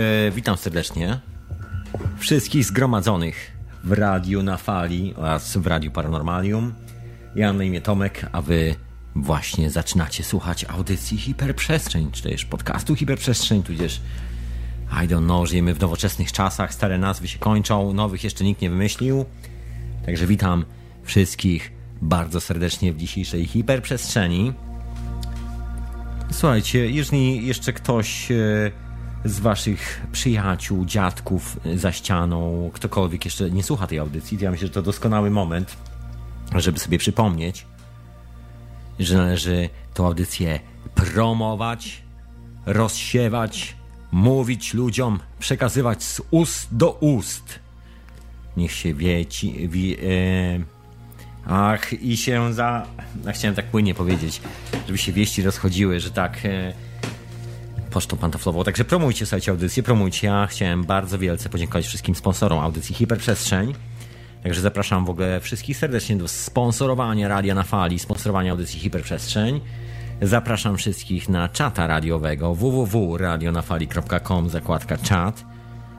E, witam serdecznie wszystkich zgromadzonych w Radiu na Fali oraz w Radiu Paranormalium. Ja na imię Tomek, a wy właśnie zaczynacie słuchać audycji Hiperprzestrzeń, czy też podcastu Hiperprzestrzeń, tudzież I don't know, żyjemy w nowoczesnych czasach, stare nazwy się kończą, nowych jeszcze nikt nie wymyślił. Także witam wszystkich bardzo serdecznie w dzisiejszej hiperprzestrzeni. Słuchajcie, jeżeli jeszcze ktoś e, z waszych przyjaciół, dziadków za ścianą, ktokolwiek jeszcze nie słucha tej audycji, to ja myślę, że to doskonały moment, żeby sobie przypomnieć, że należy tą audycję promować, rozsiewać, mówić ludziom, przekazywać z ust do ust. Niech się wieci, wie, ach, i się za, chciałem tak płynnie powiedzieć, żeby się wieści rozchodziły, że tak e, pocztą pantoflową. Także promujcie, słuchajcie, audycję, promujcie. Ja chciałem bardzo wielce podziękować wszystkim sponsorom audycji Hiperprzestrzeń. Także zapraszam w ogóle wszystkich serdecznie do sponsorowania Radia na Fali, sponsorowania audycji Hiperprzestrzeń. Zapraszam wszystkich na czata radiowego www.radionafali.com zakładka czat.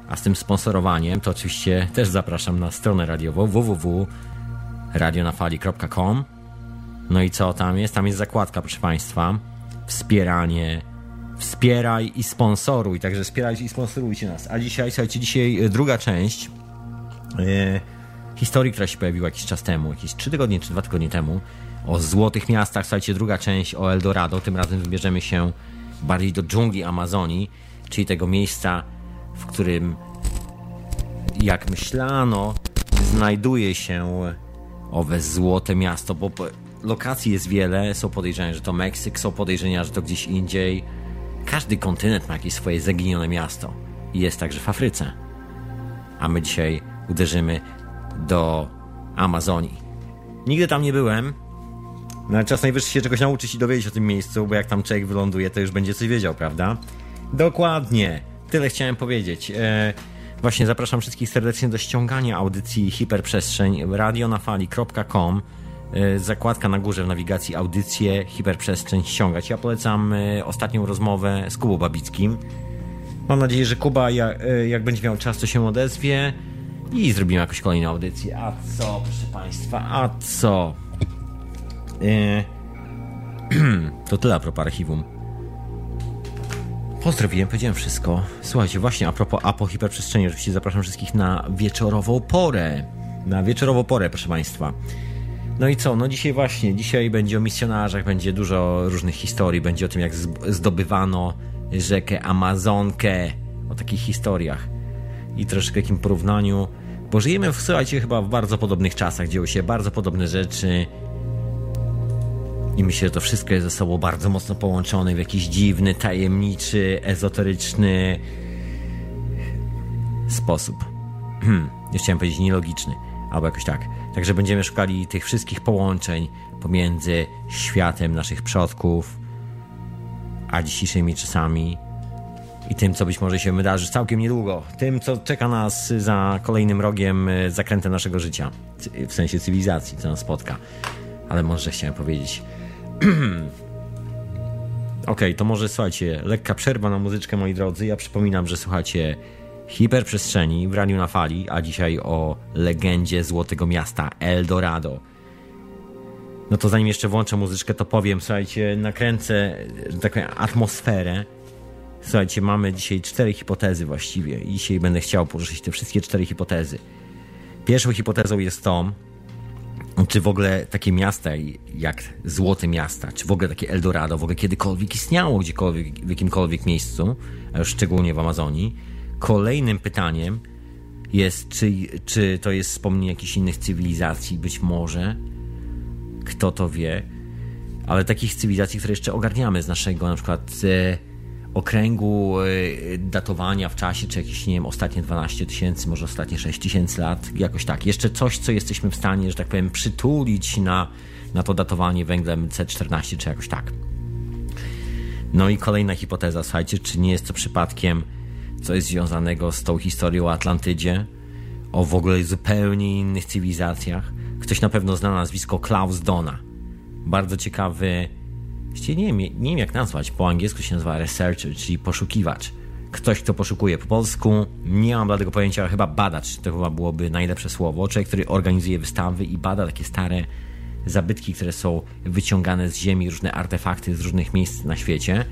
A z tym sponsorowaniem to oczywiście też zapraszam na stronę radiową www.radionafali.com No i co tam jest? Tam jest zakładka, proszę Państwa. Wspieranie. Wspieraj i sponsoruj. Także wspierajcie i sponsorujcie nas. A dzisiaj, słuchajcie, dzisiaj druga część. Yy, historii, która się pojawiła jakiś czas temu, jakieś 3 tygodnie czy 2 tygodnie temu, o złotych miastach. Słuchajcie, druga część o Eldorado. Tym razem wybierzemy się bardziej do dżungli Amazonii, czyli tego miejsca, w którym, jak myślano, znajduje się owe złote miasto, bo lokacji jest wiele. Są podejrzenia, że to Meksyk, są podejrzenia, że to gdzieś indziej. Każdy kontynent ma jakieś swoje zaginione miasto. I jest także w Afryce. A my dzisiaj uderzymy do Amazonii. Nigdy tam nie byłem. No, czas najwyższy się czegoś nauczyć i dowiedzieć o tym miejscu, bo jak tam człowiek wyląduje, to już będzie coś wiedział, prawda? Dokładnie. Tyle chciałem powiedzieć. E, właśnie zapraszam wszystkich serdecznie do ściągania audycji Hiperprzestrzeń radionafali.com e, zakładka na górze w nawigacji audycje Hiperprzestrzeń ściągać. Ja polecam e, ostatnią rozmowę z Kubą Babickim. Mam nadzieję, że Kuba jak, e, jak będzie miał czas, to się odezwie i zrobimy jakąś kolejną audycję. A co, proszę Państwa, a co? To tyle a propos archiwum. Pozdrowiłem, powiedziałem wszystko. Słuchajcie, właśnie a propos apo hiperprzestrzeni, oczywiście zapraszam wszystkich na wieczorową porę. Na wieczorową porę, proszę Państwa. No i co? No dzisiaj właśnie, dzisiaj będzie o misjonarzach, będzie dużo różnych historii, będzie o tym, jak zdobywano rzekę Amazonkę, o takich historiach i troszkę takim porównaniu bo żyjemy, w, słuchajcie, chyba w bardzo podobnych czasach, dzieją się bardzo podobne rzeczy. I myślę, że to wszystko jest ze sobą bardzo mocno połączone w jakiś dziwny, tajemniczy, ezoteryczny sposób. Hmm, chciałem powiedzieć nielogiczny, albo jakoś tak. Także będziemy szukali tych wszystkich połączeń pomiędzy światem naszych przodków, a dzisiejszymi czasami i tym, co być może się wydarzy całkiem niedługo. Tym, co czeka nas za kolejnym rogiem, e, zakrętem naszego życia. W sensie cywilizacji, co nas spotka. Ale może chciałem powiedzieć. Okej, okay, to może słuchajcie, lekka przerwa na muzyczkę, moi drodzy. Ja przypominam, że słuchacie hiperprzestrzeni w Radiu na Fali, a dzisiaj o legendzie Złotego Miasta Eldorado. No to zanim jeszcze włączę muzyczkę, to powiem, słuchajcie, nakręcę taką atmosferę Słuchajcie, mamy dzisiaj cztery hipotezy właściwie i dzisiaj będę chciał poruszyć te wszystkie cztery hipotezy. Pierwszą hipotezą jest to, czy w ogóle takie miasta jak Złote Miasta, czy w ogóle takie Eldorado w ogóle kiedykolwiek istniało gdziekolwiek, w jakimkolwiek miejscu, a już szczególnie w Amazonii. Kolejnym pytaniem jest, czy, czy to jest wspomnienie jakichś innych cywilizacji, być może. Kto to wie. Ale takich cywilizacji, które jeszcze ogarniamy z naszego na przykład... E, okręgu e, datowania w czasie, czy jakieś, nie wiem, ostatnie 12 tysięcy, może ostatnie 6 tysięcy lat, jakoś tak. Jeszcze coś, co jesteśmy w stanie, że tak powiem, przytulić na, na to datowanie węglem C14, czy jakoś tak. No i kolejna hipoteza, słuchajcie, czy nie jest to przypadkiem coś związanego z tą historią o Atlantydzie, o w ogóle zupełnie innych cywilizacjach. Ktoś na pewno zna nazwisko Klaus Dona. Bardzo ciekawy nie wiem, nie wiem jak nazwać, po angielsku się nazywa researcher, czyli poszukiwacz. ktoś, kto poszukuje po polsku. Nie mam bladego pojęcia, ale chyba badacz to chyba byłoby najlepsze słowo. Człowiek, który organizuje wystawy i bada takie stare zabytki, które są wyciągane z ziemi, różne artefakty z różnych miejsc na świecie.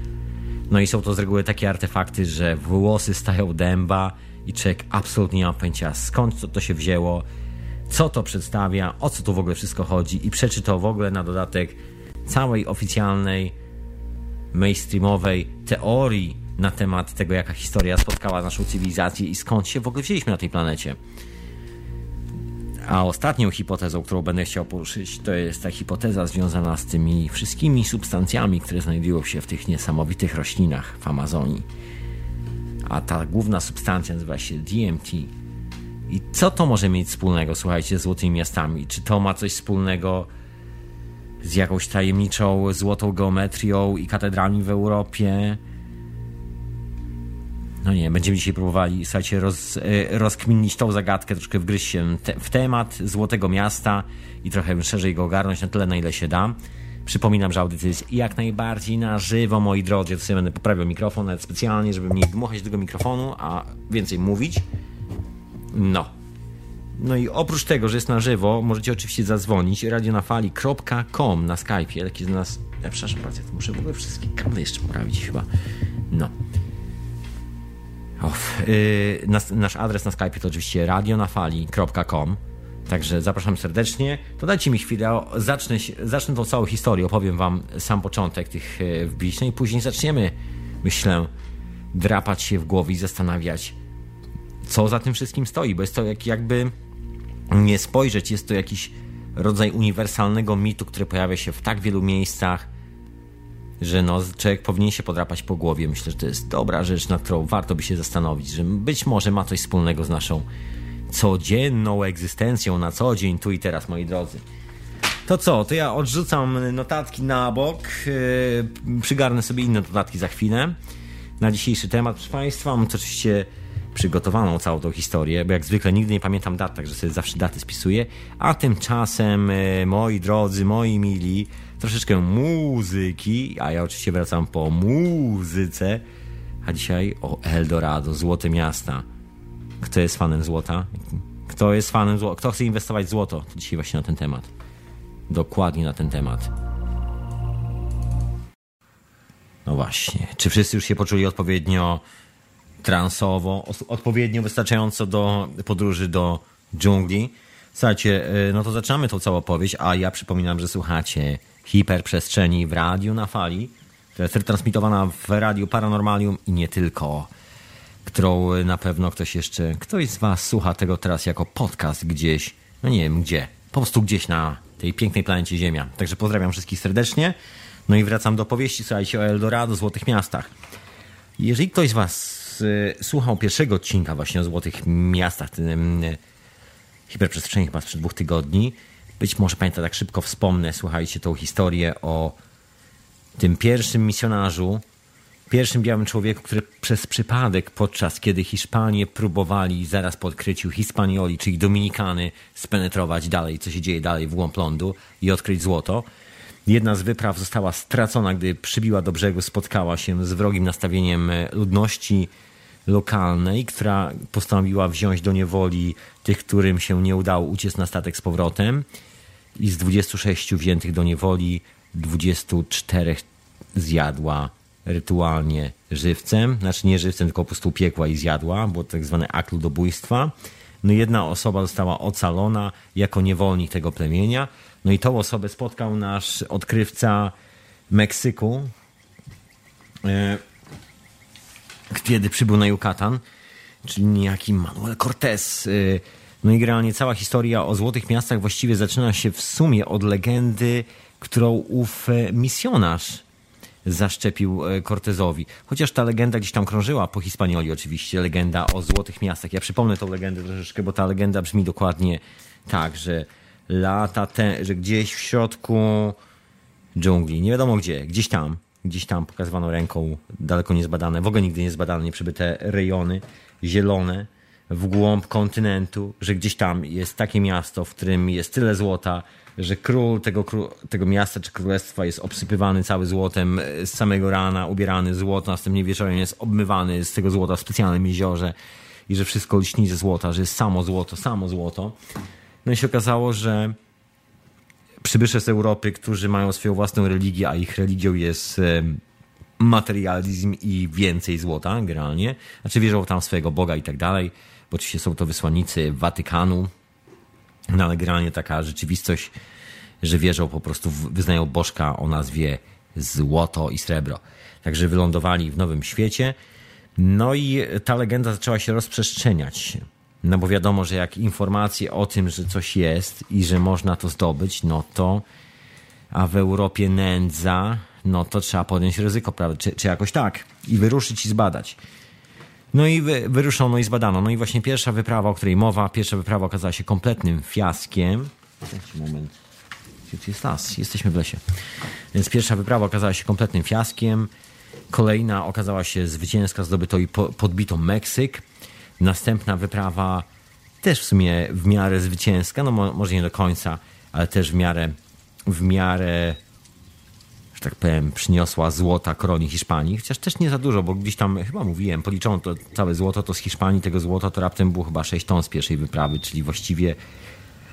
No i są to z reguły takie artefakty, że włosy stają dęba i człowiek absolutnie nie ma pojęcia skąd to, to się wzięło, co to przedstawia, o co tu w ogóle wszystko chodzi i przeczytał w ogóle na dodatek całej oficjalnej, mainstreamowej teorii na temat tego, jaka historia spotkała naszą cywilizację i skąd się w ogóle wzięliśmy na tej planecie. A ostatnią hipotezą, którą będę chciał poruszyć, to jest ta hipoteza związana z tymi wszystkimi substancjami, które znajdują się w tych niesamowitych roślinach w Amazonii. A ta główna substancja nazywa się DMT. I co to może mieć wspólnego, słuchajcie, z złotymi miastami? Czy to ma coś wspólnego z jakąś tajemniczą złotą geometrią i katedrami w Europie? No nie, będziemy dzisiaj próbowali, słuchajcie, roz, e, rozkminić tą zagadkę, troszkę wgryźć się w temat Złotego Miasta i trochę szerzej go ogarnąć na tyle, na ile się da. Przypominam, że audycja jest jak najbardziej na żywo, moi drodzy. Ja sobie będę poprawiał mikrofon, nawet specjalnie, żeby mniej dmuchać do tego mikrofonu, a więcej mówić. No. No i oprócz tego, że jest na żywo, możecie oczywiście zadzwonić radionafali.com na Skype'ie. Taki z nas... Ja, przepraszam bardzo, muszę w ogóle wszystkie kable jeszcze poprawić chyba. No. Yy, nas, nasz adres na Skype to oczywiście radionafali.com. Także zapraszam serdecznie. To dajcie mi chwilę, zacznę, zacznę tą całą historię, opowiem wam sam początek tych wbić, no i później zaczniemy, myślę, drapać się w głowie i zastanawiać, co za tym wszystkim stoi, bo jest to jak, jakby nie spojrzeć, jest to jakiś rodzaj uniwersalnego mitu, który pojawia się w tak wielu miejscach, że no, człowiek powinien się podrapać po głowie. Myślę, że to jest dobra rzecz, nad którą warto by się zastanowić, że być może ma coś wspólnego z naszą codzienną egzystencją na co dzień, tu i teraz, moi drodzy. To co, to ja odrzucam notatki na bok, yy, przygarnę sobie inne notatki za chwilę. Na dzisiejszy temat, proszę Państwa, mam oczywiście przygotowaną całą tą historię, bo jak zwykle nigdy nie pamiętam dat, także sobie zawsze daty spisuję. A tymczasem, yy, moi drodzy, moi mili, troszeczkę muzyki, a ja oczywiście wracam po muzyce. A dzisiaj o Eldorado, Złote Miasta. Kto jest fanem złota? Kto jest fanem złota? Kto chce inwestować w złoto? To dzisiaj właśnie na ten temat. Dokładnie na ten temat. No właśnie. Czy wszyscy już się poczuli odpowiednio transowo, odpowiednio wystarczająco do podróży do dżungli? Słuchajcie, y, no to zaczynamy tą całą opowieść, a ja przypominam, że słuchacie hiperprzestrzeni w radiu na fali, która jest retransmitowana w radiu Paranormalium i nie tylko, którą na pewno ktoś jeszcze, ktoś z Was słucha tego teraz jako podcast gdzieś, no nie wiem gdzie, po prostu gdzieś na tej pięknej planecie Ziemia. Także pozdrawiam wszystkich serdecznie. No i wracam do powieści, słuchajcie, o Eldorado, Złotych Miastach. Jeżeli ktoś z Was y, słuchał pierwszego odcinka właśnie o Złotych Miastach, tym y, hiperprzestrzeni chyba sprzed dwóch tygodni, być może pamięta, tak szybko wspomnę, słuchajcie, tą historię o tym pierwszym misjonarzu, pierwszym białym człowieku, który przez przypadek, podczas kiedy Hiszpanie próbowali zaraz po odkryciu Hispanioli, czyli Dominikany, spenetrować dalej, co się dzieje dalej w głąb lądu i odkryć złoto. Jedna z wypraw została stracona, gdy przybiła do brzegu, spotkała się z wrogim nastawieniem ludności lokalnej, która postanowiła wziąć do niewoli tych, którym się nie udało uciec na statek z powrotem i z 26 wziętych do niewoli 24 zjadła rytualnie żywcem, znaczy nie żywcem, tylko po prostu piekła i zjadła, było tak zwany akt ludobójstwa. No jedna osoba została ocalona jako niewolnik tego plemienia. No i tą osobę spotkał nasz odkrywca Meksyku, e, kiedy przybył na Yucatan, czyli niejaki Manuel Cortez. E, no i generalnie cała historia o Złotych Miastach właściwie zaczyna się w sumie od legendy, którą ów e, misjonarz zaszczepił e, Cortezowi. Chociaż ta legenda gdzieś tam krążyła po Hispanioli oczywiście, legenda o Złotych Miastach. Ja przypomnę tą legendę troszeczkę, bo ta legenda brzmi dokładnie tak, że lata te, że gdzieś w środku dżungli, nie wiadomo gdzie, gdzieś tam, gdzieś tam pokazywano ręką daleko niezbadane, w ogóle nigdy niezbadane, nieprzybyte rejony, zielone, w głąb kontynentu, że gdzieś tam jest takie miasto, w którym jest tyle złota, że król tego, tego miasta czy królestwa jest obsypywany cały złotem e, z samego rana, ubierany złoto, następnie wieczorem jest obmywany z tego złota w specjalnym jeziorze i że wszystko lśni ze złota, że jest samo złoto, samo złoto. No i się okazało, że przybysze z Europy, którzy mają swoją własną religię, a ich religią jest e, materializm i więcej złota, generalnie. Znaczy wierzą tam swojego Boga i tak dalej, oczywiście są to wysłannicy Watykanu, no ale generalnie taka rzeczywistość, że wierzą po prostu, wyznają bożka o nazwie złoto i srebro. Także wylądowali w Nowym Świecie. No i ta legenda zaczęła się rozprzestrzeniać. No bo wiadomo, że jak informacje o tym, że coś jest i że można to zdobyć, no to a w Europie nędza, no to trzeba podjąć ryzyko, prawda? Czy, czy jakoś tak. I wyruszyć i zbadać. No i wy, wyruszono i zbadano. No i właśnie pierwsza wyprawa, o której mowa, pierwsza wyprawa okazała się kompletnym fiaskiem. Moment. Gdzie jest las? Jesteśmy w lesie. Więc pierwsza wyprawa okazała się kompletnym fiaskiem. Kolejna okazała się zwycięska, zdobyto i po, podbito Meksyk. Następna wyprawa też w sumie w miarę zwycięska, no może nie do końca, ale też w miarę, w miarę że tak powiem, przyniosła złota koronie Hiszpanii, chociaż też nie za dużo, bo gdzieś tam, chyba mówiłem, policzono to całe złoto, to z Hiszpanii tego złota to raptem było chyba 6 ton z pierwszej wyprawy, czyli właściwie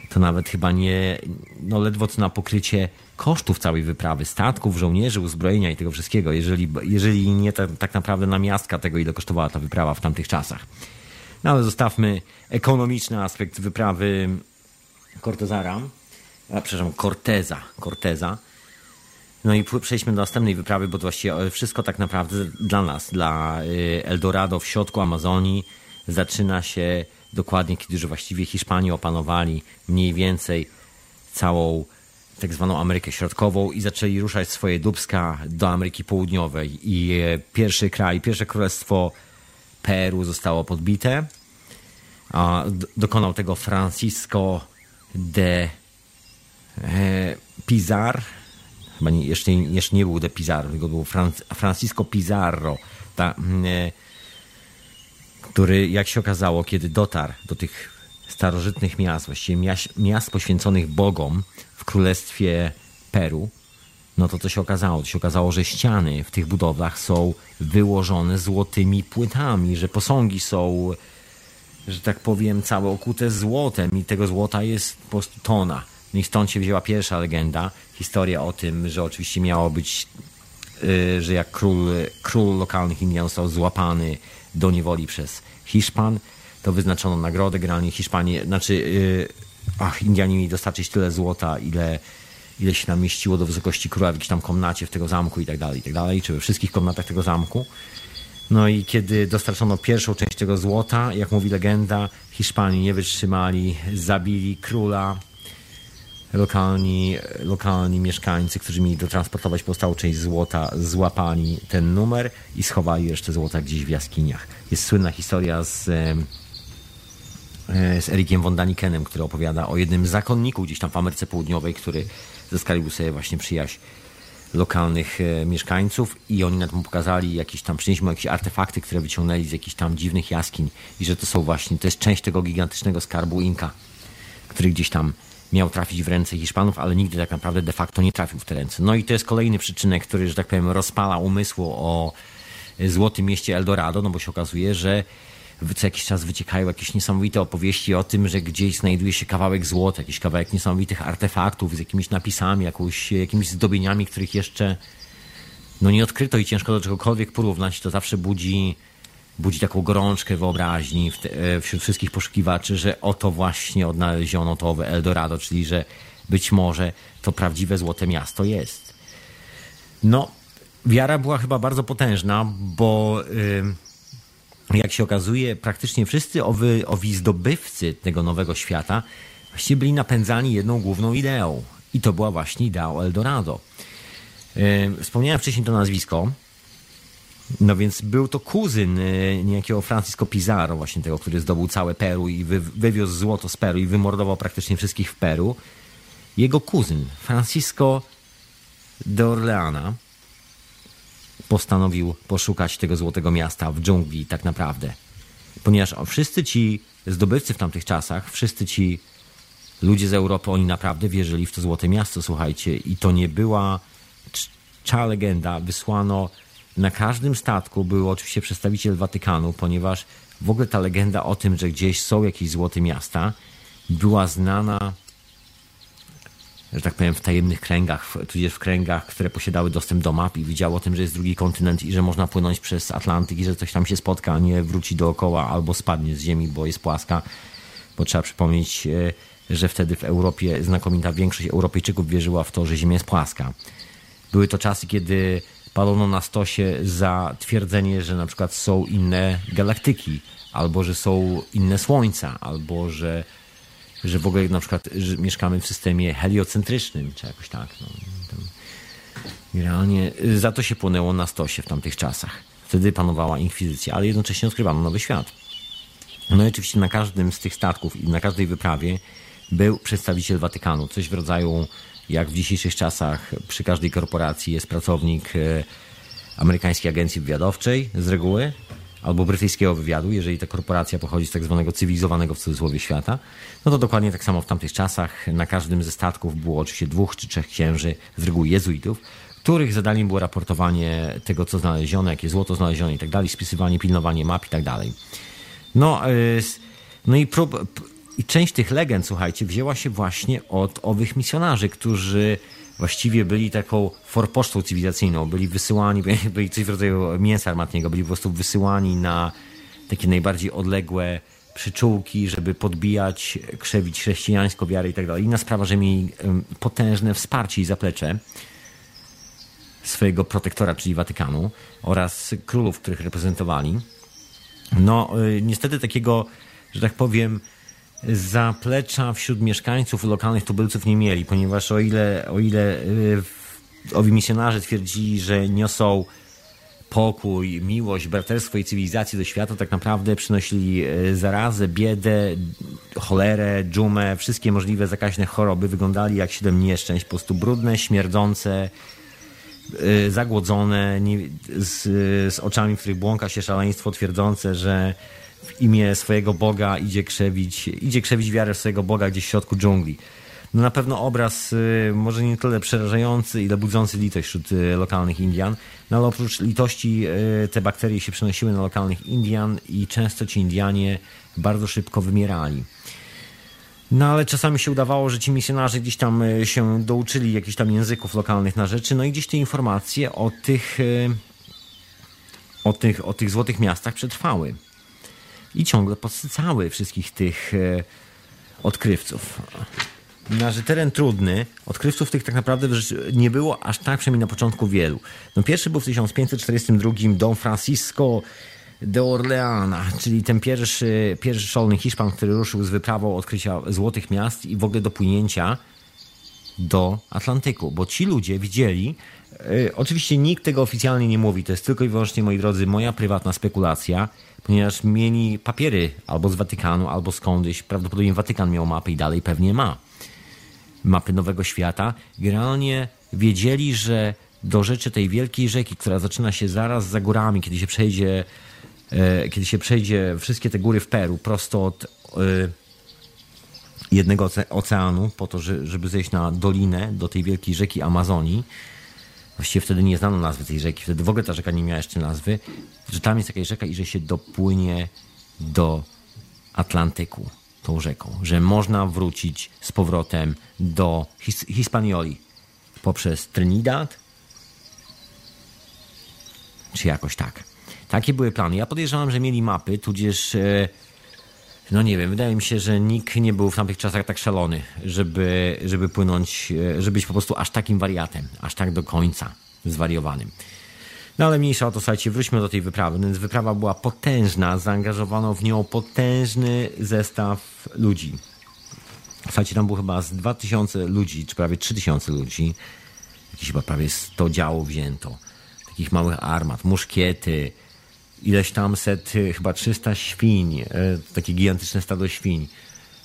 to nawet chyba nie, no ledwo co na pokrycie kosztów całej wyprawy, statków, żołnierzy, uzbrojenia i tego wszystkiego, jeżeli, jeżeli nie ta, tak naprawdę na miastka tego, ile kosztowała ta wyprawa w tamtych czasach. No ale zostawmy ekonomiczny aspekt wyprawy Cortezara, a, przepraszam, Corteza, Corteza. No i przejdźmy do następnej wyprawy, bo to właściwie wszystko tak naprawdę dla nas, dla y, Eldorado w środku Amazonii zaczyna się dokładnie, kiedy już właściwie Hiszpanie opanowali mniej więcej całą tak zwaną Amerykę Środkową i zaczęli ruszać swoje dubska do Ameryki Południowej. I e, pierwszy kraj, pierwsze królestwo Peru zostało podbite. A dokonał tego Francisco de e, Pizar, chyba nie, jeszcze, jeszcze nie był de Pizarro, tylko był Francisco Pizarro, ta, e, który jak się okazało, kiedy dotarł do tych starożytnych miast, właściwie miast, miast poświęconych bogom w królestwie Peru, no to co się okazało? To się okazało, że ściany w tych budowlach są wyłożone złotymi płytami, że posągi są, że tak powiem, całe okute złotem i tego złota jest po prostu tona. No i stąd się wzięła pierwsza legenda, historia o tym, że oczywiście miało być, yy, że jak król, król lokalnych Indian został złapany do niewoli przez Hiszpan, to wyznaczono nagrodę. Generalnie Hiszpanie, znaczy, yy, ach, Indianie mieli dostarczyć tyle złota, ile, ile się nam mieściło do wysokości króla w jakiejś tam komnacie w tego zamku i tak dalej, i tak dalej, czy we wszystkich komnatach tego zamku. No i kiedy dostarczono pierwszą część tego złota, jak mówi legenda, Hiszpanie nie wytrzymali, zabili króla, lokalni, lokalni mieszkańcy, którzy mieli dotransportować pozostałą część złota, złapali ten numer i schowali resztę złota gdzieś w jaskiniach. Jest słynna historia z, e, z Erikiem von Danikenem, który opowiada o jednym zakonniku gdzieś tam w Ameryce Południowej, który zeskalił sobie właśnie przyjaźń lokalnych e, mieszkańców i oni nam pokazali jakieś tam, przynieśli jakieś artefakty, które wyciągnęli z jakichś tam dziwnych jaskiń i że to są właśnie, to jest część tego gigantycznego skarbu Inka, który gdzieś tam miał trafić w ręce Hiszpanów, ale nigdy tak naprawdę de facto nie trafił w te ręce. No i to jest kolejny przyczynek, który, że tak powiem, rozpala umysłu o złotym mieście Eldorado, no bo się okazuje, że co jakiś czas wyciekają jakieś niesamowite opowieści o tym, że gdzieś znajduje się kawałek złota, jakiś kawałek niesamowitych artefaktów z jakimiś napisami, jakąś, jakimiś zdobieniami, których jeszcze no nie odkryto i ciężko do czegokolwiek porównać. To zawsze budzi budzi taką gorączkę wyobraźni e, wśród wszystkich poszukiwaczy, że oto właśnie odnaleziono to w Eldorado, czyli że być może to prawdziwe złote miasto jest. No, wiara była chyba bardzo potężna, bo jak się okazuje, praktycznie wszyscy owi, zdobywcy tego nowego świata właściwie byli napędzani jedną główną ideą. I to była właśnie idea Eldorado. Wspomniałem wcześniej to nazwisko, no więc był to kuzyn e, niejakiego Francisco Pizarro, właśnie tego, który zdobył całe Peru i wy, wywiózł złoto z Peru i wymordował praktycznie wszystkich w Peru. Jego kuzyn, Francisco de Orleana, postanowił poszukać tego złotego miasta w dżungli tak naprawdę. ponieważ wszyscy ci zdobywcy w tamtych czasach, wszyscy ci ludzie z Europy, oni naprawdę wierzyli w to złote miasto, słuchajcie, i to nie była cza legenda, wysłano na każdym statku był oczywiście przedstawiciel Watykanu, ponieważ w ogóle ta legenda o tym, że gdzieś są jakieś złote miasta, była znana, że tak powiem, w tajemnych kręgach, tudzież w kręgach, które posiadały dostęp do map i widziało o tym, że jest drugi kontynent i że można płynąć przez Atlantyk i że coś tam się spotka, a nie wróci dookoła albo spadnie z ziemi, bo jest płaska. Bo trzeba przypomnieć, e, że wtedy w Europie znakomita większość Europejczyków wierzyła w to, że Ziemia jest płaska. Były to czasy, kiedy palono na stosie za twierdzenie, że na przykład są inne galaktyki, albo że są inne słońca, albo że, że w ogóle na przykład mieszkamy w systemie heliocentrycznym, czy jakoś tak. No, realnie za to się płonęło na stosie w tamtych czasach. Wtedy panowała inkwizycja, ale jednocześnie odkrywano nowy świat. No i oczywiście na każdym z tych statków i na każdej wyprawie był przedstawiciel Watykanu, coś w rodzaju jak w dzisiejszych czasach przy każdej korporacji jest pracownik e, amerykańskiej agencji wywiadowczej z reguły, albo brytyjskiego wywiadu, jeżeli ta korporacja pochodzi z tak zwanego cywilizowanego w cudzysłowie świata, no to dokładnie tak samo w tamtych czasach na każdym ze statków było oczywiście dwóch czy trzech księży, z reguły jezuitów, których zadaniem było raportowanie tego, co znaleziono, jakie złoto znaleziono i tak dalej, spisywanie, pilnowanie map i tak dalej. No, e, no i prób, i część tych legend, słuchajcie, wzięła się właśnie od owych misjonarzy, którzy właściwie byli taką forpocztą cywilizacyjną. Byli wysyłani, byli coś w rodzaju mięsa armatniego, byli po prostu wysyłani na takie najbardziej odległe przyczółki, żeby podbijać, krzewić chrześcijańską wiarę i tak dalej. Inna sprawa, że mieli potężne wsparcie i zaplecze swojego protektora, czyli Watykanu oraz królów, których reprezentowali. No, y, niestety takiego, że tak powiem, zaplecza wśród mieszkańców lokalnych tubylców nie mieli, ponieważ o ile, o ile y, owi misjonarze twierdzili, że niosą pokój, miłość, braterstwo i cywilizację do świata, tak naprawdę przynosili y, zarazę, biedę, cholerę, dżumę, wszystkie możliwe zakaźne choroby. Wyglądali jak siedem nieszczęść, po prostu brudne, śmierdzące, y, zagłodzone, z, z oczami, w których błąka się szaleństwo, twierdzące, że imię swojego Boga idzie krzewić, idzie krzewić wiarę swojego Boga gdzieś w środku dżungli. No na pewno obraz y, może nie tyle przerażający, ile budzący litość wśród y, lokalnych Indian, no ale oprócz litości y, te bakterie się przenosiły na lokalnych Indian i często ci Indianie bardzo szybko wymierali. No ale czasami się udawało, że ci misjonarze gdzieś tam się douczyli jakichś tam języków lokalnych na rzeczy, no i gdzieś te informacje o tych, o tych, o tych złotych miastach przetrwały i ciągle podsycały wszystkich tych e, odkrywców. Na że teren trudny, odkrywców tych tak naprawdę nie było aż tak, przynajmniej na początku wielu. No pierwszy był w 1542 Don Francisco de Orleana, czyli ten pierwszy, pierwszy szalony Hiszpan, który ruszył z wyprawą odkrycia złotych miast i w ogóle do płynięcia do Atlantyku, bo ci ludzie widzieli, yy, oczywiście nikt tego oficjalnie nie mówi, to jest tylko i wyłącznie, moi drodzy, moja prywatna spekulacja, ponieważ mieli papiery albo z Watykanu, albo skądś. Prawdopodobnie Watykan miał mapy i dalej pewnie ma mapy Nowego Świata. Generalnie wiedzieli, że do rzeczy tej wielkiej rzeki, która zaczyna się zaraz za górami, kiedy się przejdzie, e, kiedy się przejdzie wszystkie te góry w Peru, prosto od e, jednego oceanu, po to, żeby zejść na dolinę do tej wielkiej rzeki Amazonii, właściwie wtedy nie znano nazwy tej rzeki, wtedy w ogóle ta rzeka nie miała jeszcze nazwy, że tam jest jakaś rzeka i że się dopłynie do Atlantyku tą rzeką, że można wrócić z powrotem do His Hispanioli poprzez Trinidad, czy jakoś tak. Takie były plany. Ja podejrzewam, że mieli mapy, tudzież e, no nie wiem, wydaje mi się, że nikt nie był w tamtych czasach tak szalony, żeby, żeby płynąć, e, żeby być po prostu aż takim wariatem, aż tak do końca zwariowanym. No ale mniejsza o to, słuchajcie, wróćmy do tej wyprawy. Więc wyprawa była potężna, zaangażowano w nią potężny zestaw ludzi. Słuchajcie, tam było chyba z 2000 ludzi, czy prawie 3000 ludzi. Jakieś chyba prawie 100 działów wzięto. Takich małych armat, muszkiety, ileś tam set, y, chyba 300 świń, y, takie gigantyczne stado świń,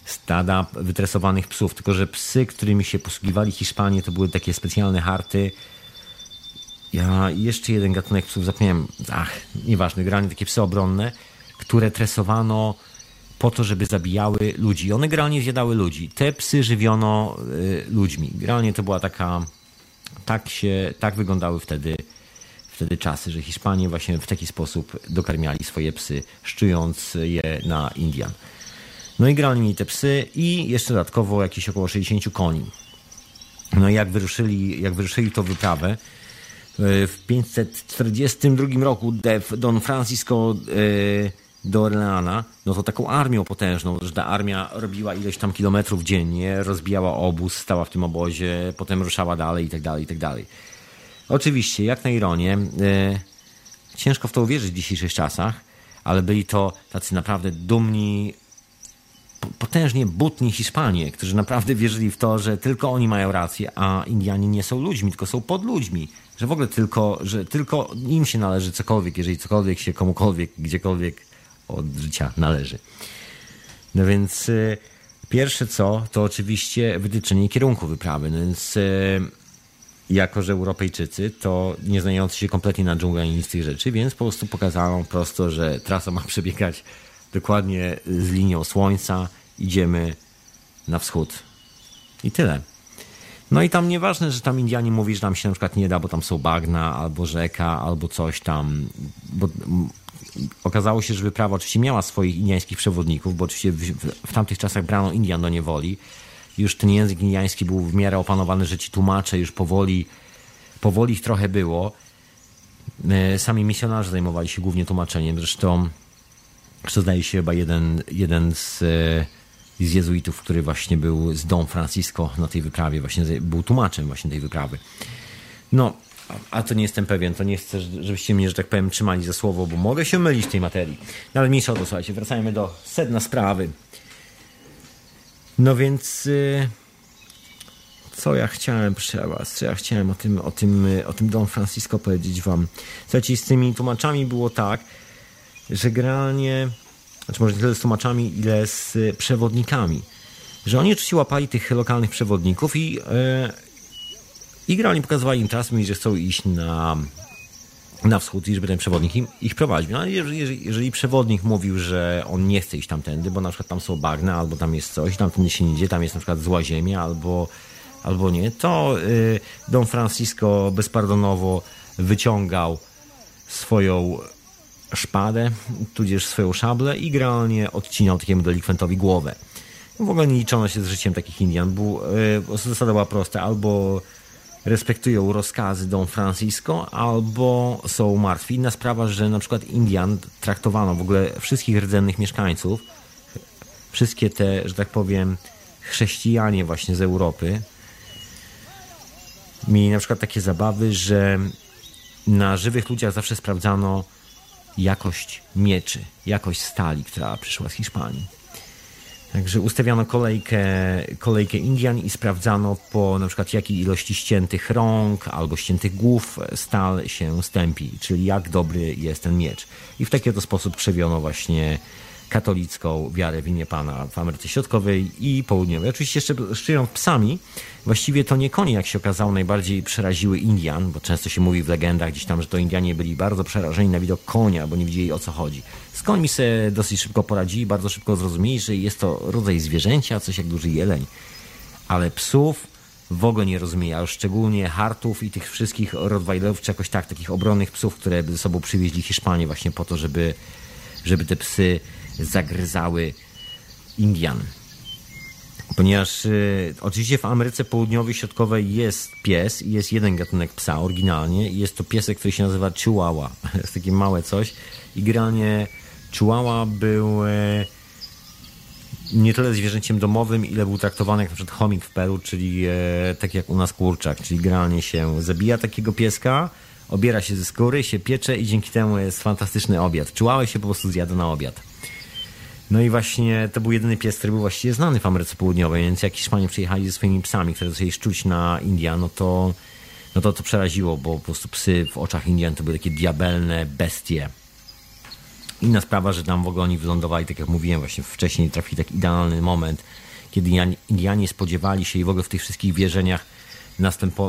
stada wytresowanych psów, tylko że psy, którymi się posługiwali Hiszpanie, to były takie specjalne harty. Ja jeszcze jeden gatunek psów zapomniałem, ach, nieważne, granie takie psy obronne, które tresowano po to, żeby zabijały ludzi. One generalnie zjadały ludzi. Te psy żywiono y, ludźmi. Generalnie to była taka, tak się, tak wyglądały wtedy, wtedy czasy, że Hiszpanie właśnie w taki sposób dokarmiali swoje psy, szczując je na Indian. No i grali mieli te psy i jeszcze dodatkowo jakieś około 60 koni. No i jak wyruszyli, jak wyruszyli to wyprawę, e, w 542 roku Don Francisco e, do Orleana, no to taką armią potężną, że ta armia robiła ileś tam kilometrów dziennie, rozbijała obóz, stała w tym obozie, potem ruszała dalej i tak dalej, i tak dalej. Oczywiście, jak na ironię, e, ciężko w to uwierzyć w dzisiejszych czasach, ale byli to tacy naprawdę dumni potężnie butni Hiszpanie, którzy naprawdę wierzyli w to, że tylko oni mają rację, a Indianie nie są ludźmi, tylko są pod ludźmi. Że w ogóle tylko, że tylko im się należy cokolwiek, jeżeli cokolwiek się komukolwiek, gdziekolwiek od życia należy. No więc y, pierwsze co, to oczywiście wytyczenie kierunku wyprawy. No więc y, jako, że Europejczycy to nie znający się kompletnie na dżunglę ani nic tych rzeczy, więc po prostu pokazano prosto, że trasa ma przebiegać dokładnie z linią słońca idziemy na wschód. I tyle. No i tam nieważne, że tam Indianie mówi, że tam się na przykład nie da, bo tam są bagna, albo rzeka, albo coś tam. Bo okazało się, że wyprawa oczywiście miała swoich indiańskich przewodników, bo oczywiście w, w, w tamtych czasach brano Indian do niewoli. Już ten język indiański był w miarę opanowany, że ci tłumacze już powoli, powoli ich trochę było. E, sami misjonarze zajmowali się głównie tłumaczeniem. Zresztą to zdaje się chyba jeden, jeden z, e, z jezuitów, który właśnie był z Don Francisco na tej wyprawie, właśnie był tłumaczem właśnie tej wyprawy. No, a to nie jestem pewien, to nie chcę, żebyście mnie, że tak powiem, trzymali za słowo, bo mogę się mylić w tej materii. No ale mniejsza o to, słuchajcie, wracajmy do sedna sprawy. No więc... E, co ja chciałem przy was, co ja chciałem o tym, o tym, o tym Don Francisco powiedzieć wam. Słuchajcie, z tymi tłumaczami było tak, że generalnie, znaczy może nie tyle z tłumaczami, ile z przewodnikami, że oni oczywiście łapali tych lokalnych przewodników i, yy, i generalnie pokazywali im czas, że chcą iść na, na wschód i żeby ten przewodnik im, ich prowadził. No, jeżeli, jeżeli, przewodnik mówił, że on nie chce iść tamtędy, bo na przykład tam są bagna, albo tam jest coś, tamtędy się nie idzie, tam jest na przykład zła ziemia, albo, albo nie, to yy, Don Francisco bezpardonowo wyciągał swoją szpadę, tudzież swoją szablę i generalnie odcinał takiemu delikwentowi głowę. W ogóle nie liczono się z życiem takich Indian, bo yy, zasada była prosta, albo respektują rozkazy Don Francisco, albo są martwi. Inna sprawa, że na przykład Indian traktowano w ogóle wszystkich rdzennych mieszkańców, wszystkie te, że tak powiem, chrześcijanie właśnie z Europy, mieli na przykład takie zabawy, że na żywych ludziach zawsze sprawdzano jakość mieczy, jakość stali, która przyszła z Hiszpanii. Także ustawiano kolejkę, kolejkę Indian i sprawdzano po na przykład jakiej ilości ściętych rąk albo ściętych głów stal się stępi, czyli jak dobry jest ten miecz. I w taki oto sposób krzewiono właśnie katolicką wiarę w imię Pana w Ameryce Środkowej i Południowej. Oczywiście jeszcze szczując psami, właściwie to nie konie, jak się okazało, najbardziej przeraziły Indian, bo często się mówi w legendach gdzieś tam, że to Indianie byli bardzo przerażeni na widok konia, bo nie widzieli o co chodzi. Z końmi sobie dosyć szybko poradzili, bardzo szybko zrozumieli, że jest to rodzaj zwierzęcia, coś jak duży jeleń. Ale psów w ogóle nie rozumieją, a szczególnie hartów i tych wszystkich rottweilerów, czy jakoś tak, takich obronnych psów, które ze sobą przywieźli Hiszpanie właśnie po to, żeby, żeby te psy zagryzały Indian. Ponieważ y, oczywiście w Ameryce Południowej Środkowej jest pies i jest jeden gatunek psa oryginalnie i jest to piesek, który się nazywa Chihuahua. jest takie małe coś i generalnie Chihuahua był e, nie tyle zwierzęciem domowym, ile był traktowany jak na przykład chomik w Peru, czyli e, tak jak u nas kurczak, czyli generalnie się zabija takiego pieska, obiera się ze skóry, się piecze i dzięki temu jest fantastyczny obiad. Chihuahua się po prostu zjada na obiad. No i właśnie to był jedyny pies, który był właściwie znany w Ameryce Południowej, więc jak Hiszpanie przyjechali ze swoimi psami, które zaczęli szczuć na India, no to, no to to przeraziło, bo po prostu psy w oczach Indian to były takie diabelne bestie. Inna sprawa, że tam w ogóle oni wylądowali, tak jak mówiłem właśnie wcześniej, trafili taki idealny moment, kiedy Indianie spodziewali się i w ogóle w tych wszystkich wierzeniach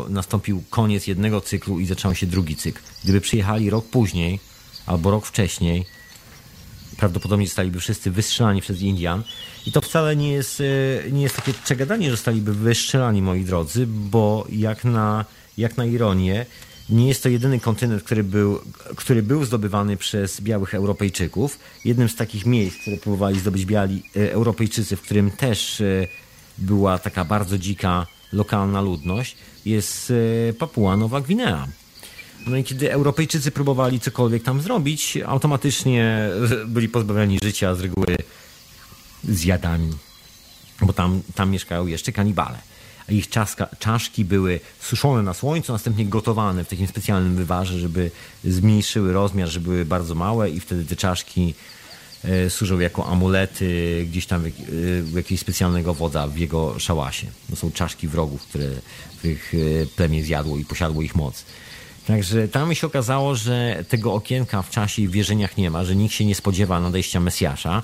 nastąpił koniec jednego cyklu i zaczął się drugi cykl. Gdyby przyjechali rok później albo rok wcześniej, prawdopodobnie zostaliby wszyscy wystrzelani przez Indian. I to wcale nie jest, e, nie jest takie czegadanie, że zostaliby wystrzelani, moi drodzy, bo jak na, jak na ironię, nie jest to jedyny kontynent, który był, który był zdobywany przez białych Europejczyków. Jednym z takich miejsc, które próbowali zdobyć biali e, Europejczycy, w którym też e, była taka bardzo dzika lokalna ludność, jest Papua Nowa Gwinea. No i kiedy Europejczycy próbowali cokolwiek tam zrobić, automatycznie byli pozbawieni życia z reguły zjadani, bo tam, tam mieszkają jeszcze kanibale. Ich czaska, czaszki były suszone na słońcu, następnie gotowane w takim specjalnym wywarze, żeby zmniejszyły rozmiar, żeby były bardzo małe i wtedy te czaszki e, służą jako amulety gdzieś tam w, e, jakiegoś specjalnego wodza w jego szałasie. To są czaszki wrogów, które ich e, plemię zjadło i posiadło ich moc. Także tam się okazało, że tego okienka w czasie i w wierzeniach nie ma, że nikt się nie spodziewa nadejścia Mesjasza.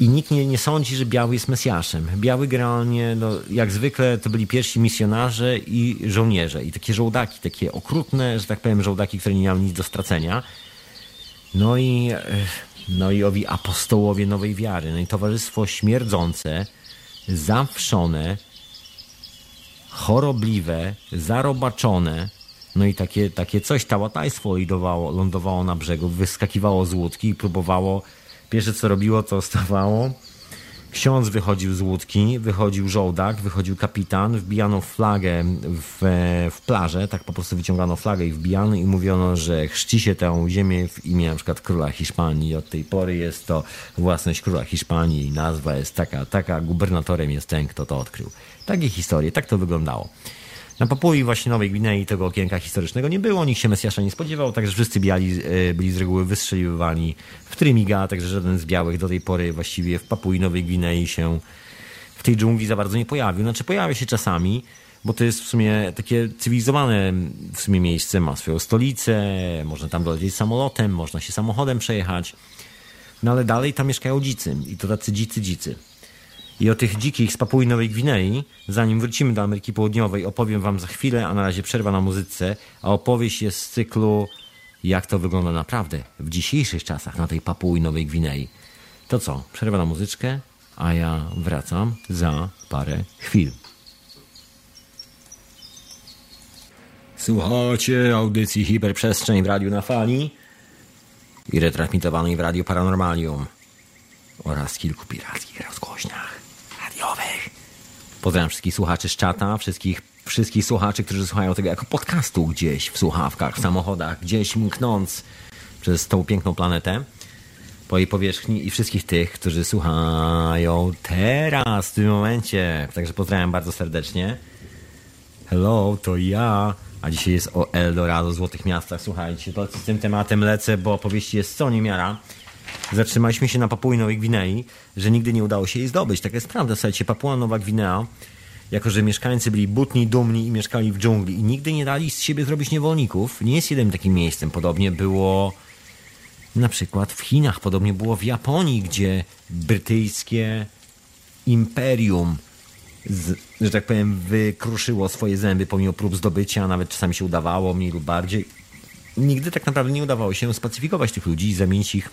I nikt nie, nie sądzi, że Biały jest Mesjaszem. Biały generalnie, no, jak zwykle, to byli pierwsi misjonarze i żołnierze. I takie żołdaki, takie okrutne, że tak powiem, żołdaki, które nie miały nic do stracenia. No i, no i owi apostołowie nowej wiary. No i towarzystwo śmierdzące, zawszone, chorobliwe, zarobaczone, no i takie, takie coś, tałatajstwo lądowało, lądowało na brzegu, wyskakiwało z łódki i próbowało, pierwsze co robiło, to stawało. Ksiądz wychodził z łódki, wychodził żołdak, wychodził kapitan, wbijano flagę w, w plażę, tak po prostu wyciągano flagę i wbijano i mówiono, że chrzci się tę ziemię w imię na przykład króla Hiszpanii. Od tej pory jest to własność króla Hiszpanii i nazwa jest taka, taka, gubernatorem jest ten, kto to odkrył. Takie historie, tak to wyglądało. Na Papui właśnie Nowej Gwinei tego okienka historycznego nie było, nikt się Mesjasza nie spodziewał, także wszyscy biali e, byli z reguły wystrzeliwywani w Trymiga, także żaden z białych do tej pory właściwie w Papui Nowej Gwinei się w tej dżungli za bardzo nie pojawił. Znaczy pojawia się czasami, bo to jest w sumie takie cywilizowane w sumie miejsce, ma swoją stolicę, można tam dolecieć samolotem, można się samochodem przejechać, no ale dalej tam mieszkają dzicy i to tacy dzicy dzicy. I o tych dzikich z Papui Nowej Gwinei, zanim wrócimy do Ameryki Południowej, opowiem wam za chwilę, a na razie przerwa na muzyce, a opowieść jest z cyklu jak to wygląda naprawdę w dzisiejszych czasach na tej Papui Nowej Gwinei. To co, przerwa na muzyczkę, a ja wracam za parę chwil. Słuchajcie audycji Hiperprzestrzeń w Radiu na Fali i retransmitowanej w Radiu Paranormalium oraz kilku pirackich rozgłośniach radiowych. Pozdrawiam wszystkich słuchaczy z czata, wszystkich, wszystkich słuchaczy, którzy słuchają tego jako podcastu gdzieś w słuchawkach, w samochodach, gdzieś mknąc przez tą piękną planetę po jej powierzchni i wszystkich tych, którzy słuchają teraz, w tym momencie. Także pozdrawiam bardzo serdecznie. Hello, to ja. A dzisiaj jest o Eldorado, Złotych Miastach. Słuchajcie, to z tym tematem lecę, bo opowieści jest co niemiara zatrzymaliśmy się na Papui Nowej Gwinei, że nigdy nie udało się jej zdobyć. Tak jest prawda, słuchajcie, Papua Nowa Gwinea, jako że mieszkańcy byli butni, dumni i mieszkali w dżungli i nigdy nie dali z siebie zrobić niewolników, nie jest jedynym takim miejscem. Podobnie było na przykład w Chinach, podobnie było w Japonii, gdzie brytyjskie imperium z, że tak powiem, wykruszyło swoje zęby pomimo prób zdobycia, nawet czasami się udawało, mniej lub bardziej. Nigdy tak naprawdę nie udawało się spacyfikować tych ludzi i zamienić ich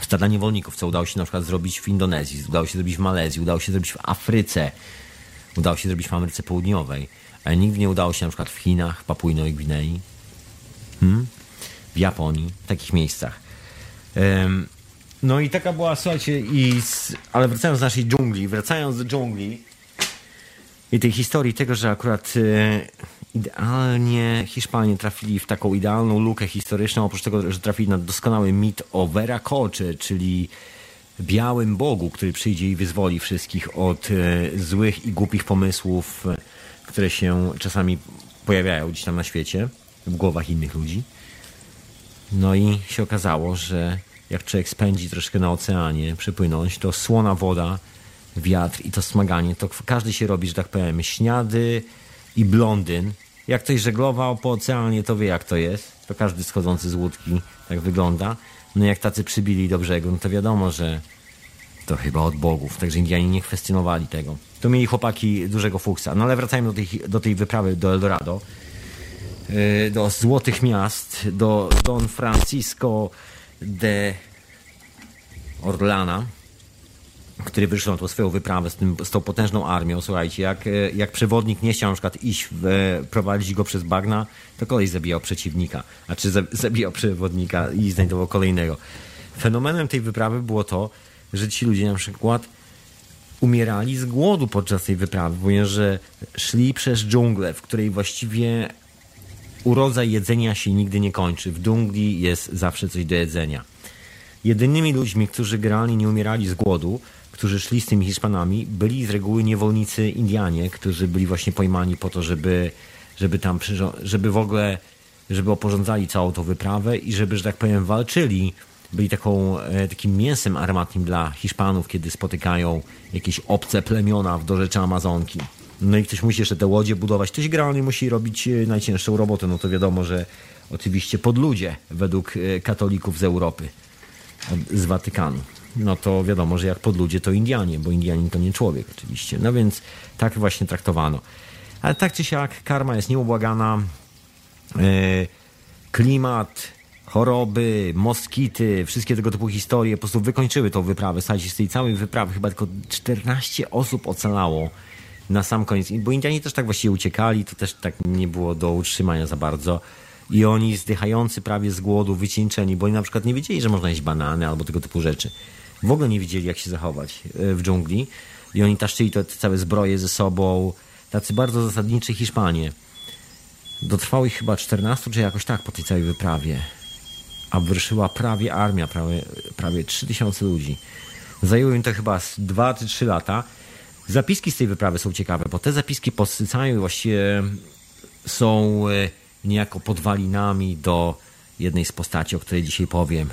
w niewolników, co udało się na przykład zrobić w Indonezji, udało się zrobić w Malezji, udało się zrobić w Afryce, udało się zrobić w Ameryce Południowej, ale nigdy nie udało się na przykład w Chinach, w Papui Nowej Gwinei, hmm? w Japonii, w takich miejscach. Um, no i taka była, słuchajcie, i z, ale wracając do naszej dżungli, wracając do dżungli i tej historii tego, że akurat e, idealnie Hiszpanie trafili w taką idealną lukę historyczną, oprócz tego, że trafili na doskonały mit o Veracoce, czyli białym Bogu, który przyjdzie i wyzwoli wszystkich od e, złych i głupich pomysłów, e, które się czasami pojawiają gdzieś tam na świecie, w głowach innych ludzi. No i się okazało, że jak człowiek spędzi troszkę na oceanie, przypłynąć, to słona woda, wiatr i to smaganie, to każdy się robi, że tak powiem, śniady i blondyn, jak ktoś żeglował po oceanie, to wie jak to jest. To każdy schodzący z łódki tak wygląda. No jak tacy przybili do brzegu, no to wiadomo, że to chyba od bogów. Także Indianie nie kwestionowali tego. To mieli chłopaki dużego fuksa. No ale wracajmy do tej, do tej wyprawy do Eldorado. Yy, do Złotych Miast, do Don Francisco de Orlana, który wyszedł na tą swoją wyprawę z, tym, z tą potężną armią. Słuchajcie, jak, jak przewodnik nie chciał na przykład iść, w, prowadzić go przez bagna, to kolej zabijał przeciwnika, a czy zabijał przewodnika i znajdował kolejnego. Fenomenem tej wyprawy było to, że ci ludzie na przykład umierali z głodu podczas tej wyprawy, ponieważ szli przez dżunglę, w której właściwie urodzaj jedzenia się nigdy nie kończy. W dżungli jest zawsze coś do jedzenia. Jedynymi ludźmi, którzy generalnie nie umierali z głodu, którzy szli z tymi Hiszpanami, byli z reguły niewolnicy Indianie, którzy byli właśnie pojmani po to, żeby, żeby tam, żeby w ogóle, żeby oporządzali całą tą wyprawę i żeby, że tak powiem, walczyli byli taką, e, takim mięsem armatnim dla Hiszpanów, kiedy spotykają jakieś obce plemiona w dorzeczy Amazonki. No i ktoś musi jeszcze te łodzie budować. Ktoś generalnie musi robić e, najcięższą robotę. No to wiadomo, że oczywiście pod ludzie według e, katolików z Europy, z Watykanu. No to wiadomo, że jak pod ludzie to Indianie, bo Indianin to nie człowiek oczywiście. No więc tak właśnie traktowano. Ale tak czy siak karma jest nieubłagana. Klimat choroby, moskity, wszystkie tego typu historie po prostu wykończyły tą wyprawę. Słuchajcie, z tej całej wyprawy chyba tylko 14 osób ocalało na sam koniec. Bo Indianie też tak właściwie uciekali, to też tak nie było do utrzymania za bardzo. I oni zdychający prawie z głodu, wycieńczeni, bo oni na przykład nie wiedzieli, że można jeść banany albo tego typu rzeczy. W ogóle nie wiedzieli, jak się zachować e, w dżungli. I oni taszczyli te całe zbroje ze sobą. Tacy bardzo zasadniczy Hiszpanie. Dotrwało ich chyba 14 czy jakoś tak po tej całej wyprawie a wyruszyła prawie armia, prawie, prawie 3000 ludzi. Zajęło im to chyba 2 czy 3 lata. Zapiski z tej wyprawy są ciekawe, bo te zapiski podsycają i właściwie są e, niejako podwalinami do jednej z postaci, o której dzisiaj powiem.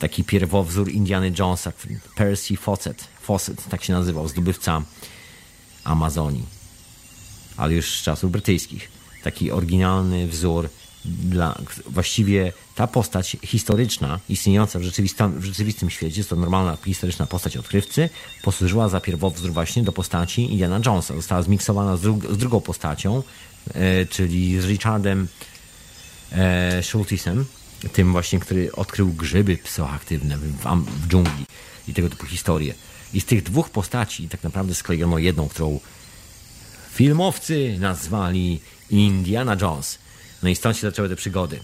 Taki pierwowzór Indiany Jonesa, Percy Fawcett, Fawcett tak się nazywał, zdobywca Amazonii, ale już z czasów brytyjskich. Taki oryginalny wzór dla, właściwie ta postać historyczna, istniejąca w, w rzeczywistym świecie, jest to normalna historyczna postać odkrywcy, posłużyła za pierwowzór właśnie do postaci Indiana Jonesa. Została zmiksowana z, z drugą postacią, e, czyli z Richardem e, Schultisem, tym właśnie, który odkrył grzyby psychoaktywne w, w dżungli i tego typu historie. I z tych dwóch postaci tak naprawdę sklejono jedną, którą filmowcy nazwali Indiana Jones. No i stąd się zaczęły te przygody.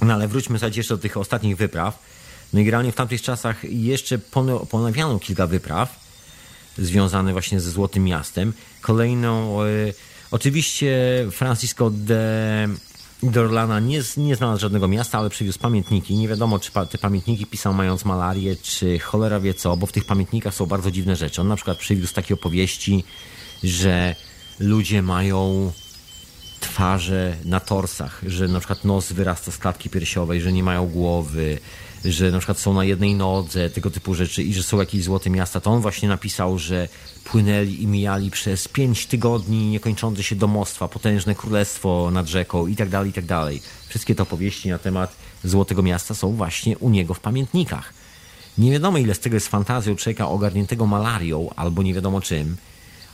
No ale wróćmy sobie jeszcze do tych ostatnich wypraw. No i generalnie w tamtych czasach jeszcze ponawiano kilka wypraw związane właśnie ze Złotym Miastem. Kolejną, e, oczywiście Francisco de Dorlana nie, nie znalazł żadnego miasta, ale przywiózł pamiętniki. Nie wiadomo, czy pa, te pamiętniki pisał mając malarię, czy cholera wie co, bo w tych pamiętnikach są bardzo dziwne rzeczy. On na przykład przywiózł takie opowieści, że ludzie mają twarze na torsach, że na przykład nos wyrasta z klatki piersiowej, że nie mają głowy, że na przykład są na jednej nodze, tego typu rzeczy i że są jakieś złote miasta, to on właśnie napisał, że płynęli i mijali przez pięć tygodni niekończące się domostwa, potężne królestwo nad rzeką i tak dalej, i tak dalej. Wszystkie te opowieści na temat Złotego Miasta są właśnie u niego w pamiętnikach. Nie wiadomo ile z tego jest fantazją człowieka ogarniętego malarią albo nie wiadomo czym,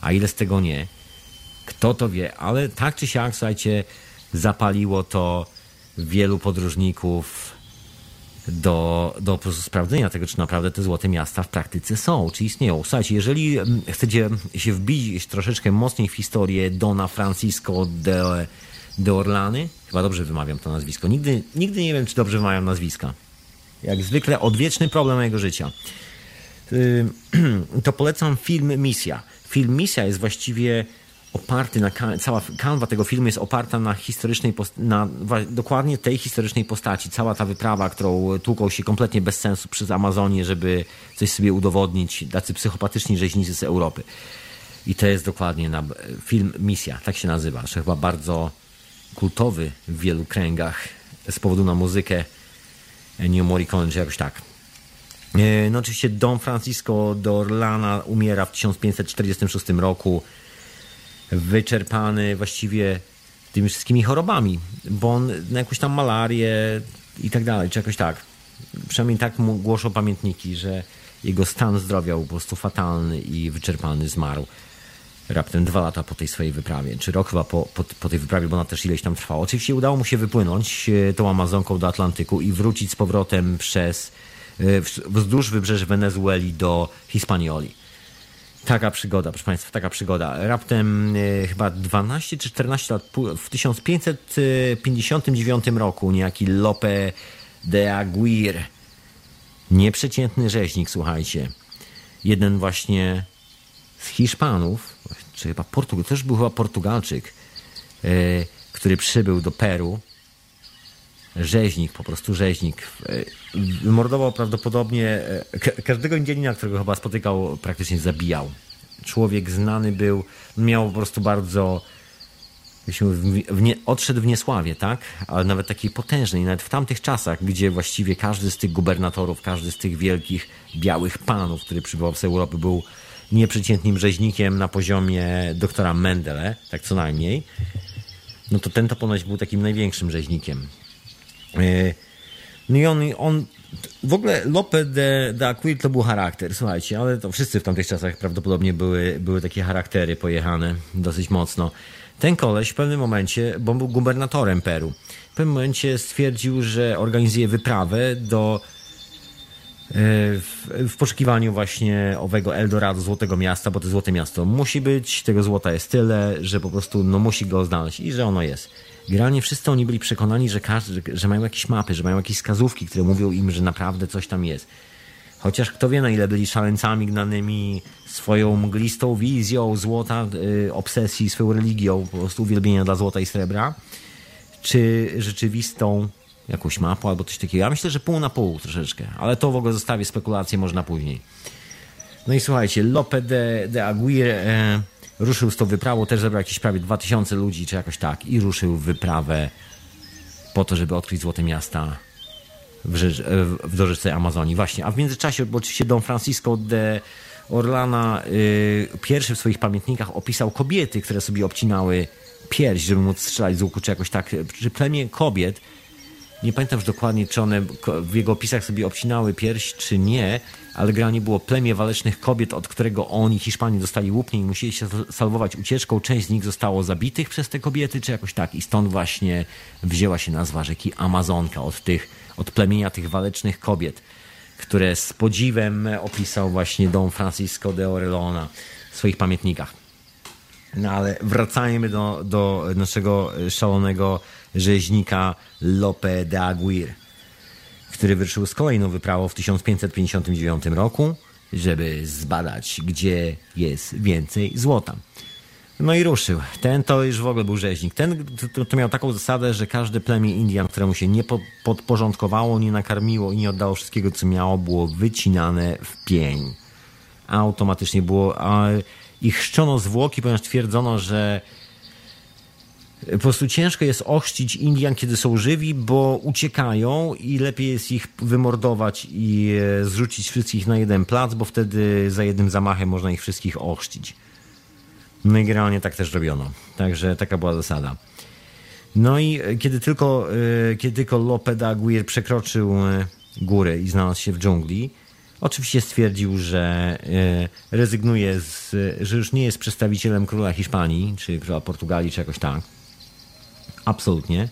a ile z tego nie. Kto to wie, ale tak czy siak, słuchajcie, zapaliło to wielu podróżników do, do sprawdzenia tego, czy naprawdę te złote miasta w praktyce są, czy istnieją. Słuchajcie, jeżeli mm, chcecie się wbić troszeczkę mocniej w historię Dona Francisco de, de Orlany, chyba dobrze wymawiam to nazwisko, nigdy, nigdy nie wiem, czy dobrze wymawiam nazwiska. Jak zwykle odwieczny problem mojego życia. To polecam film Misja. Film Misja jest właściwie oparty na, cała kanwa tego filmu jest oparta na historycznej, na dokładnie tej historycznej postaci. Cała ta wyprawa, którą tłuką się kompletnie bez sensu przez Amazonię, żeby coś sobie udowodnić, tacy psychopatyczni rzeźnicy z Europy. I to jest dokładnie na film Misja, tak się nazywa, że chyba bardzo kultowy w wielu kręgach z powodu na muzykę Ennio Morricone, czy jakoś tak. E, no oczywiście Don Francisco d'Orlana umiera w 1546 roku wyczerpany właściwie tymi wszystkimi chorobami, bo on na jakąś tam malarię i tak dalej, czy jakoś tak. Przynajmniej tak mu głoszą pamiętniki, że jego stan zdrowia był po prostu fatalny i wyczerpany, zmarł raptem dwa lata po tej swojej wyprawie, czy rok chyba po, po, po tej wyprawie, bo ona też ileś tam trwała. Oczywiście udało mu się wypłynąć e, tą Amazonką do Atlantyku i wrócić z powrotem przez wzdłuż wybrzeży Wenezueli do Hispanioli. Taka przygoda, proszę Państwa, taka przygoda. Raptem e, chyba 12 czy 14 lat w 1559 roku niejaki Lope de Aguirre, nieprzeciętny rzeźnik, słuchajcie, jeden właśnie z Hiszpanów, czy chyba Portugal, też był chyba Portugalczyk, e, który przybył do Peru, rzeźnik, po prostu rzeźnik. E, mordował prawdopodobnie e, każdego Indianina, którego chyba spotykał, praktycznie zabijał. Człowiek znany był, miał po prostu bardzo w nie, odszedł w niesławie, tak? Ale nawet takiej potężnej, nawet w tamtych czasach, gdzie właściwie każdy z tych gubernatorów, każdy z tych wielkich białych panów, który przybywał z Europy, był nieprzeciętnym rzeźnikiem na poziomie doktora Mendele, tak co najmniej, no to ten to ponoć był takim największym rzeźnikiem. E, no i on, on w ogóle Lope de, de Aquil to był charakter, słuchajcie, ale to wszyscy w tamtych czasach prawdopodobnie były, były takie charaktery pojechane dosyć mocno. Ten koleś w pewnym momencie, bo był gubernatorem Peru, w pewnym momencie stwierdził, że organizuje wyprawę do e, w, w, poszukiwaniu właśnie owego Eldorado, Złotego Miasta, bo to Złote Miasto musi być, tego złota jest tyle, że po prostu no, musi go znaleźć i że ono jest. Generalnie wszyscy oni byli przekonani, że, każdy, że mają jakieś mapy, że mają jakieś wskazówki, które mówią im, że naprawdę coś tam jest. Chociaż kto wie, na ile byli szaleńcami gnanymi swoją mglistą wizją złota, yy, obsesji, swoją religią, po prostu uwielbienia dla złota i srebra, czy rzeczywistą jakąś mapą albo coś takiego. Ja myślę, że pół na pół troszeczkę, ale to w ogóle zostawię spekulacje, można później. No i słuchajcie, Lope de, de Aguirre e, ruszył z tą wyprawą, też zebrał jakieś prawie 2000 ludzi, czy jakoś tak, i ruszył w wyprawę po to, żeby odkryć złote miasta w, w dorzeczce Amazonii. Właśnie, a w międzyczasie, bo oczywiście Don Francisco de Orlana y, pierwszy w swoich pamiętnikach opisał kobiety, które sobie obcinały pierś, żeby móc strzelać z łuku, czy jakoś tak. Czy plemię kobiet nie pamiętam już dokładnie, czy one w jego opisach sobie obcinały pierś, czy nie, ale granie było plemię walecznych kobiet, od którego oni, Hiszpanie, dostali łupnie i musieli się salwować ucieczką. Część z nich zostało zabitych przez te kobiety, czy jakoś tak. I stąd właśnie wzięła się nazwa rzeki Amazonka od tych, od plemienia tych walecznych kobiet, które z podziwem opisał właśnie Don Francisco de Orellona w swoich pamiętnikach. No ale wracajmy do, do naszego szalonego rzeźnika Lope de Aguirre, który wyruszył z kolejną wyprawą w 1559 roku, żeby zbadać, gdzie jest więcej złota. No i ruszył. Ten to już w ogóle był rzeźnik. Ten to, to miał taką zasadę, że każde plemię Indian, któremu się nie podporządkowało, nie nakarmiło i nie oddało wszystkiego, co miało, było wycinane w pień. Automatycznie było. A ich chrzczono zwłoki, ponieważ twierdzono, że po prostu ciężko jest ochrzcić Indian, kiedy są żywi, bo uciekają i lepiej jest ich wymordować i e, zrzucić wszystkich na jeden plac, bo wtedy za jednym zamachem można ich wszystkich ochrzcić. No i generalnie tak też robiono. Także taka była zasada. No i e, kiedy tylko, e, kiedy tylko Lope de Aguirre przekroczył góry i znalazł się w dżungli, oczywiście stwierdził, że rezygnuje z, że już nie jest przedstawicielem króla Hiszpanii, czy króla Portugalii, czy jakoś tak absolutnie,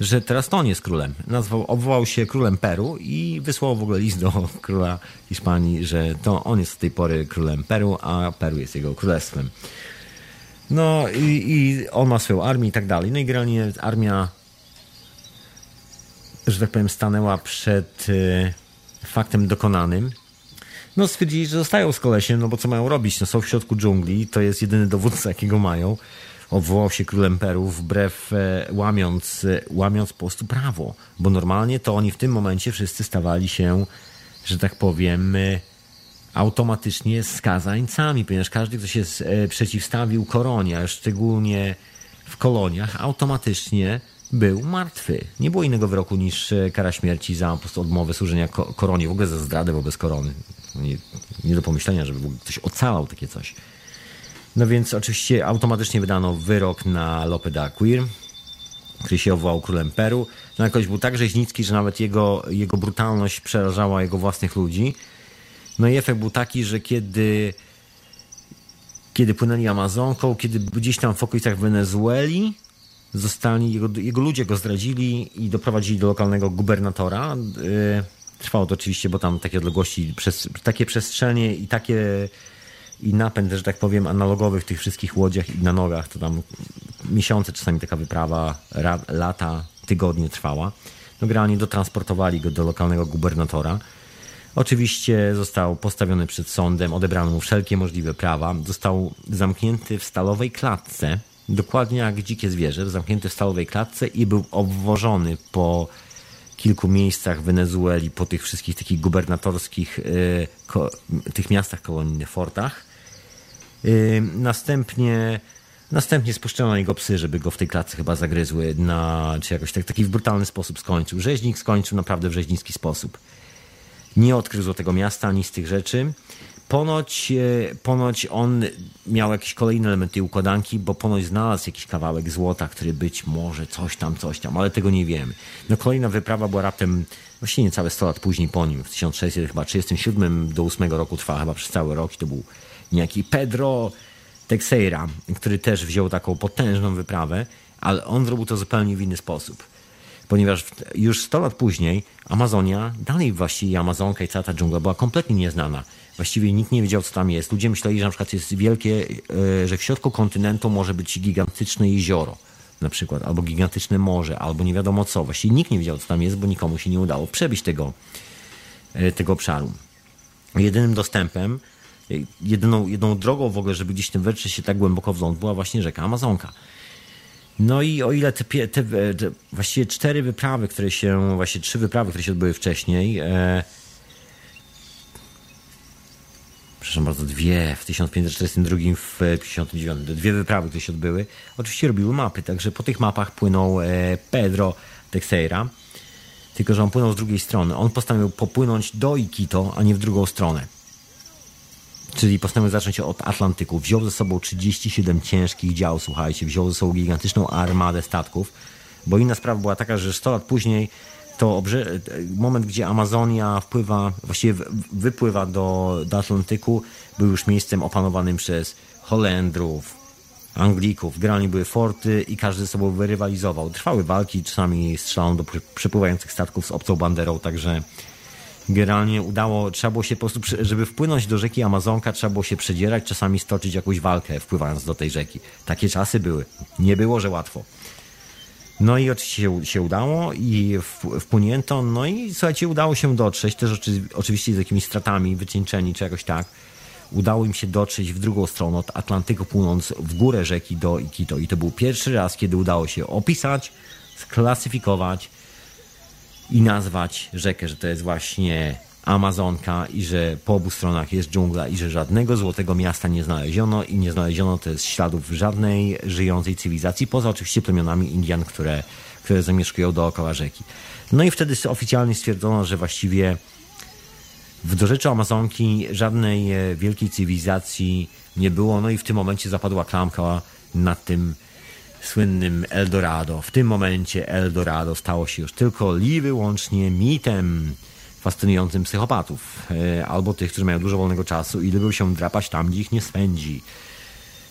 że teraz to on jest królem. Nazwał, obwołał się królem Peru i wysłał w ogóle list do króla Hiszpanii, że to on jest z tej pory królem Peru, a Peru jest jego królestwem. No i, i on ma swoją armię i tak dalej. No i generalnie armia, że tak powiem, stanęła przed y, faktem dokonanym. No stwierdzili, że zostają z kolesiem, no bo co mają robić? No są w środku dżungli, to jest jedyny dowódca, jakiego mają obwołał się królem Peru wbrew e, łamiąc, e, łamiąc po prostu prawo, bo normalnie to oni w tym momencie wszyscy stawali się, że tak powiem, e, automatycznie skazańcami, ponieważ każdy, kto się przeciwstawił koronie, a szczególnie w koloniach, automatycznie był martwy. Nie było innego wyroku niż kara śmierci za po odmowę służenia koronie, w ogóle za zdradę wobec korony. Nie, nie do pomyślenia, żeby ktoś ocalał takie coś. No więc oczywiście automatycznie wydano wyrok na Lope de Aguirre, który się obwołał królem Peru. No jakoś był tak rzeźnicki, że nawet jego, jego brutalność przerażała jego własnych ludzi. No i efekt był taki, że kiedy, kiedy płynęli Amazonką, kiedy gdzieś tam w okolicach Wenezueli zostali, jego, jego ludzie go zdradzili i doprowadzili do lokalnego gubernatora. Yy, Trwało to oczywiście, bo tam takie odległości, takie przestrzenie i takie i napęd, że tak powiem, analogowych tych wszystkich łodziach i na nogach, to tam miesiące czasami taka wyprawa, lata, tygodnie trwała. No generalnie dotransportowali go do lokalnego gubernatora. Oczywiście został postawiony przed sądem, odebrano mu wszelkie możliwe prawa. Został zamknięty w stalowej klatce, dokładnie jak dzikie zwierzę, zamknięty w stalowej klatce i był obwożony po kilku miejscach w Wenezueli, po tych wszystkich takich gubernatorskich, y, tych miastach kolonijnych, fortach. Następnie, następnie spuszczono niego psy, żeby go w tej klatce chyba zagryzły, na, czy jakoś tak, taki w brutalny sposób skończył. Rzeźnik skończył naprawdę w rzeźnicki sposób. Nie odkrył tego miasta ani z tych rzeczy. Ponoć, e, ponoć on miał jakieś kolejne elementy układanki, bo ponoć znalazł jakiś kawałek złota, który być może coś tam, coś tam, ale tego nie wiemy. No kolejna wyprawa była raptem właściwie niecałe 100 lat później po nim, w 1637 do 8 roku trwała chyba przez cały rok i to był niejaki Pedro Teixeira, który też wziął taką potężną wyprawę, ale on zrobił to zupełnie w inny sposób. Ponieważ już 100 lat później Amazonia, dalej właściwie Amazonka i cała ta dżungla była kompletnie nieznana. Właściwie nikt nie wiedział, co tam jest. Ludzie myśleli, że na przykład jest wielkie, e, że w środku kontynentu może być gigantyczne jezioro na przykład, albo gigantyczne morze, albo nie wiadomo co. Właściwie nikt nie wiedział, co tam jest, bo nikomu się nie udało przebyć tego, e, tego obszaru. Jedynym dostępem jedyną, jedyną drogą w ogóle, żeby gdzieś tym wetrzeć się tak głęboko w ląd, była właśnie rzeka Amazonka. No i o ile te, te, te, właściwie cztery wyprawy, które się, właśnie trzy wyprawy, które się odbyły wcześniej, e, przepraszam bardzo, dwie w 1542 w 59, dwie wyprawy, które się odbyły, oczywiście robiły mapy, także po tych mapach płynął e, Pedro Teixeira, tylko że on płynął z drugiej strony. On postanowił popłynąć do Iquito, a nie w drugą stronę. Czyli postanowił zacząć od Atlantyku. Wziął ze sobą 37 ciężkich dział, słuchajcie, wziął ze sobą gigantyczną armadę statków, bo inna sprawa była taka, że 100 lat później to moment, gdzie Amazonia wpływa, właściwie wypływa do, do Atlantyku, był już miejscem opanowanym przez Holendrów, Anglików. Generalnie były forty i każdy ze sobą wyrywalizował. Trwały walki, czasami strzelano do przepływających statków z obcą banderą, także generalnie udało, trzeba było się po prostu, żeby wpłynąć do rzeki Amazonka, trzeba było się przedzierać, czasami stoczyć jakąś walkę, wpływając do tej rzeki. Takie czasy były. Nie było, że łatwo. No i oczywiście się, udało i wpłynięto, no i słuchajcie, udało się dotrzeć, też oczy, oczywiście z jakimiś stratami, wycieńczeni czy jakoś tak. Udało im się dotrzeć w drugą stronę, od Atlantyku płynąc w górę rzeki do Ikito. I to był pierwszy raz, kiedy udało się opisać, sklasyfikować i nazwać rzekę, że to jest właśnie Amazonka i że po obu stronach jest dżungla i że żadnego złotego miasta nie znaleziono i nie znaleziono też śladów żadnej żyjącej cywilizacji, poza oczywiście plemionami Indian, które, które zamieszkują dookoła rzeki. No i wtedy oficjalnie stwierdzono, że właściwie w dorzeczu Amazonki żadnej e, wielkiej cywilizacji nie było, no i w tym momencie zapadła klamka nad tym słynnym Eldorado. W tym momencie Eldorado stało się już tylko i wyłącznie mitem fascynującym psychopatów, e, albo tych, którzy mają dużo wolnego czasu i lubią się drapać tam, gdzie ich nie spędzi.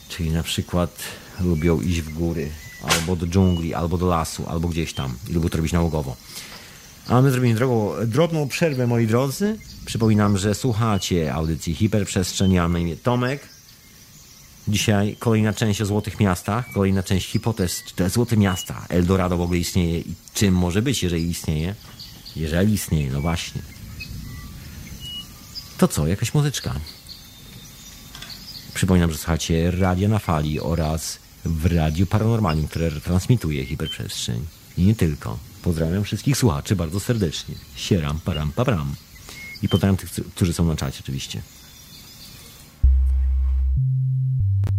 Czyli na przykład lubią iść w góry, albo do dżungli, albo do lasu, albo gdzieś tam i lubią to robić nałogowo. A my zrobimy drogą, drobną przerwę, moi drodzy. Przypominam, że słuchacie audycji Hiperprzestrzeń. Ja na imię Tomek. Dzisiaj kolejna część o Złotych Miastach, kolejna część hipotez, czy te Złote Miasta, Eldorado w ogóle istnieje i czym może być, jeżeli istnieje. Jeżeli istnieje, no właśnie. To co, jakaś muzyczka. Przypominam, że słuchacie Radia na Fali oraz w Radiu Paranormalium, które transmituje hiperprzestrzeń. I nie tylko. Pozdrawiam wszystkich słuchaczy bardzo serdecznie. Sieram, param, papram. I pozdrawiam tych, którzy są na czacie oczywiście. あ。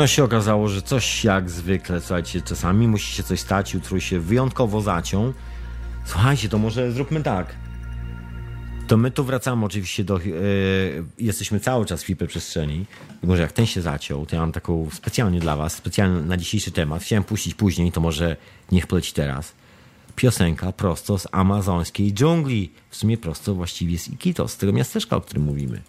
No się okazało, że coś jak zwykle, słuchajcie, czasami musi się coś stać, jutro się wyjątkowo zaciął. Słuchajcie, to może zróbmy tak. To my tu wracamy oczywiście do... Yy, jesteśmy cały czas w hiperprzestrzeni. I może jak ten się zaciął, to ja mam taką specjalnie dla was, specjalnie na dzisiejszy temat. Chciałem puścić później, to może niech poleci teraz. Piosenka prosto z amazońskiej dżungli. W sumie prosto właściwie z Iquitos, z tego miasteczka, o którym mówimy.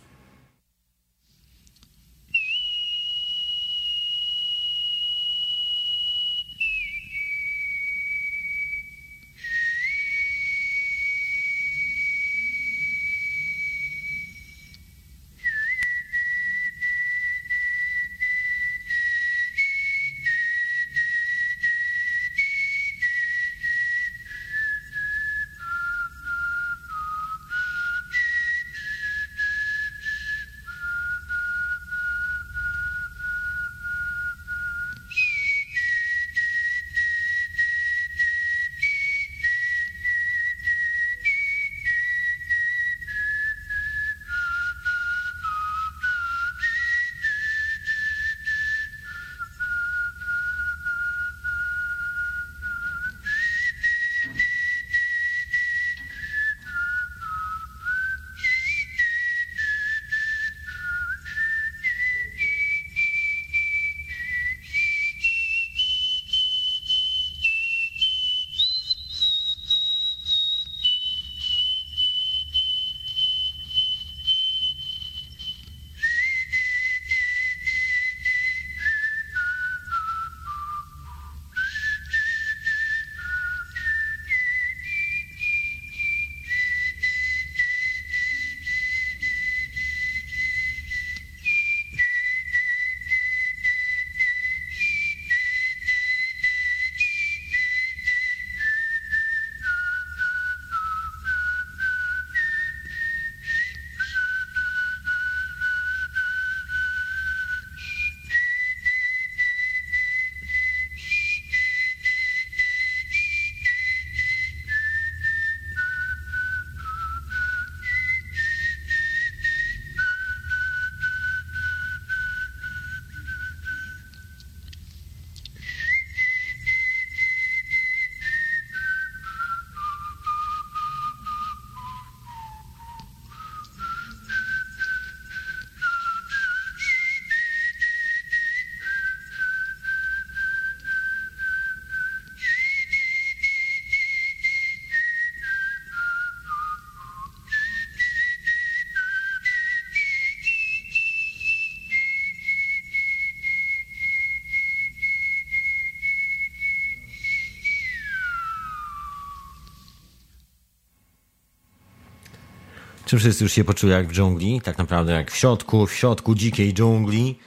Czy wszyscy już się poczuli jak w dżungli? Tak naprawdę jak w środku, w środku dzikiej dżungli.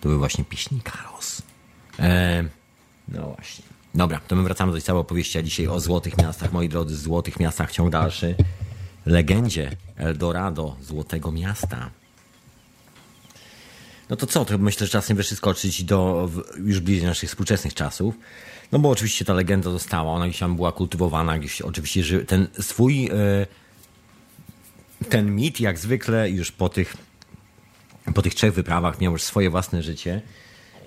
To był właśnie pieśni Karos. Eee, no właśnie. Dobra, to my wracamy do całej opowieści, a dzisiaj o złotych miastach, moi drodzy, złotych miastach, ciąg dalszy. Legendzie Eldorado, złotego miasta. No to co, to myślę, że czasem wyższy skoczyć do już bliżej naszych współczesnych czasów. No bo oczywiście ta legenda została, ona gdzieś tam była kultywowana, gdzieś oczywiście ten swój... Yy, ten mit, jak zwykle, już po tych, po tych trzech wyprawach miał już swoje własne życie.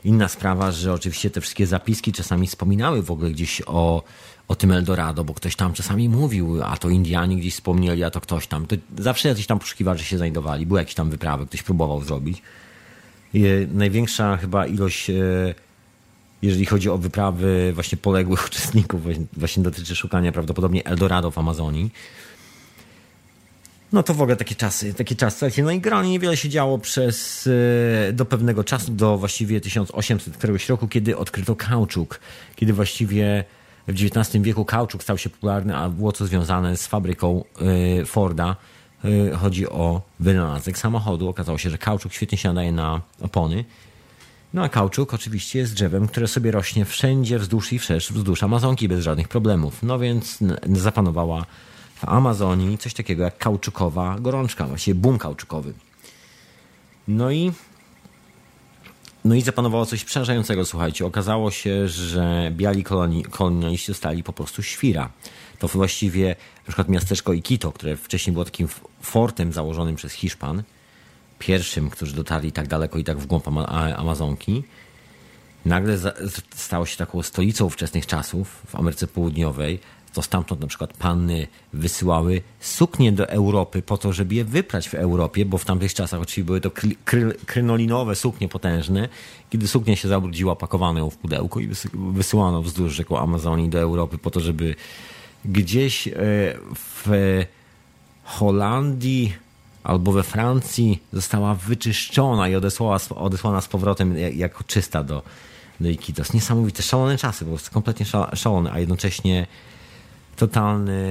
Inna sprawa, że oczywiście te wszystkie zapiski czasami wspominały w ogóle gdzieś o, o tym Eldorado, bo ktoś tam czasami mówił, a to Indianie gdzieś wspomnieli, a to ktoś tam. To zawsze jacyś tam poszukiwacze się znajdowali, były jakieś tam wyprawy, ktoś próbował zrobić. I największa chyba ilość, e, jeżeli chodzi o wyprawy właśnie poległych uczestników, właśnie dotyczy szukania prawdopodobnie Eldorado w Amazonii. No to w ogóle takie czasy, takie czasy. No i generalnie niewiele się działo przez, e, do pewnego czasu, do właściwie 1800 któregoś roku, kiedy odkryto kauczuk. Kiedy właściwie w XIX wieku kauczuk stał się popularny, a było to związane z fabryką e, Forda. E, chodzi o wynalazek samochodu. Okazało się, że kauczuk świetnie się nadaje na opony. No a kauczuk oczywiście jest drzewem, które sobie rośnie wszędzie wzdłuż i wszerz, wzdłuż Amazonki bez żadnych problemów. No więc zapanowała Amazonii coś takiego jak kauczukowa gorączka, właściwie boom kauczukowy. No i no i zapanowało coś przerażającego, słuchajcie. Okazało się, że biali koloni, kolonialiści dostali po prostu świra. To właściwie na przykład miasteczko Iquito, które wcześniej było takim fortem założonym przez Hiszpan, pierwszym, którzy dotarli tak daleko i tak w głąb Amazonki, nagle stało się taką stolicą ówczesnych czasów w Ameryce Południowej, to stamtąd na przykład panny wysyłały suknie do Europy po to, żeby je wyprać w Europie, bo w tamtych czasach oczywiście były to krynolinowe suknie potężne. Kiedy suknia się zabrudziła, pakowano ją w pudełku i wysyłano wzdłuż rzeką Amazonii do Europy po to, żeby gdzieś e, w Holandii albo we Francji została wyczyszczona i odesłała, odesłana z powrotem jako czysta do, do Iquitos. Niesamowite, szalone czasy, bo kompletnie szalone, a jednocześnie totalne,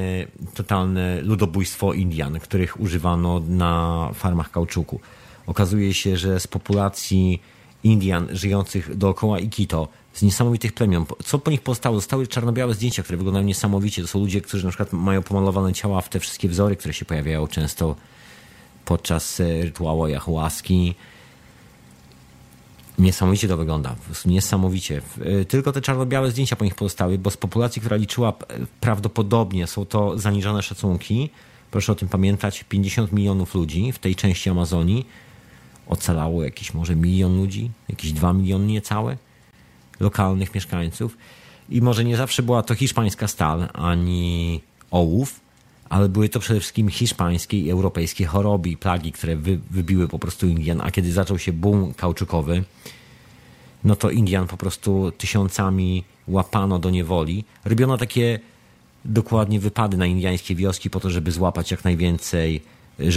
totalne ludobójstwo Indian, których używano na farmach kauczuku. Okazuje się, że z populacji Indian żyjących dookoła Ikito, z niesamowitych plemion, co po nich pozostało? Zostały czarno-białe zdjęcia, które wyglądają niesamowicie. To są ludzie, którzy na przykład mają pomalowane ciała w te wszystkie wzory, które się pojawiają często podczas e, rytuału ayahuaski. Niesamowicie to wygląda. Niesamowicie. E, tylko te czarno-białe zdjęcia po nich pozostały, bo z populacji, która liczyła prawdopodobnie, są to zaniżone szacunki, proszę o tym pamiętać, 50 milionów ludzi w tej części Amazonii. Ocalało jakieś może milion ludzi, jakieś 2 miliony niecałe lokalnych mieszkańców. I może nie zawsze była to hiszpańska stal, ani ołów, ale były to przede wszystkim hiszpańskie i europejskie choroby i plagi, które wy, wybiły po prostu Indian. A kiedy zaczął się boom kauczykowy, no to Indian po prostu tysiącami łapano do niewoli. Robiono takie dokładnie wypady na indiańskie wioski po to, żeby złapać jak najwięcej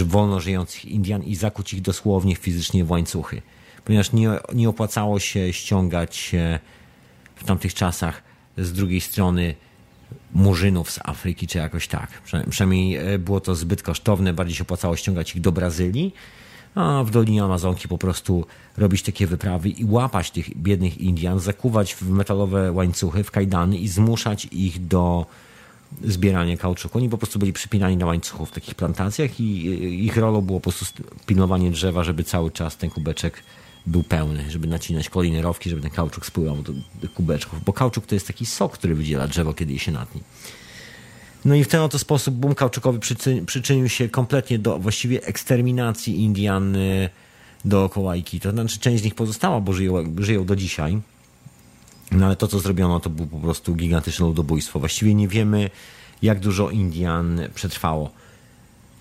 wolno żyjących Indian i zakuć ich dosłownie fizycznie w łańcuchy. Ponieważ nie, nie opłacało się ściągać w tamtych czasach z drugiej strony murzynów z Afryki, czy jakoś tak. Przynajmniej e, było to zbyt kosztowne, bardziej się opłacało ściągać ich do Brazylii, a w Dolinie Amazonki po prostu robić takie wyprawy i łapać tych biednych Indian, zakuwać w metalowe łańcuchy, w kajdany i zmuszać ich do zbierania kauczuku. Oni po prostu byli przypinani na łańcuchu w takich plantacjach i e, ich rolą było po prostu pilnowanie drzewa, żeby cały czas ten kubeczek był pełny, żeby nacinać kolejne rowki, żeby ten kauczuk spływał do, do kubeczków, bo kauczuk to jest taki sok, który wydziela drzewo, kiedy je się natnie. No i w ten oto sposób boom kauczukowy przyczynił się kompletnie do właściwie eksterminacji Indian y, dookoła Iki. To znaczy część z nich pozostała, bo żyją, żyją do dzisiaj. No ale to, co zrobiono, to było po prostu gigantyczne ludobójstwo. Właściwie nie wiemy, jak dużo Indian przetrwało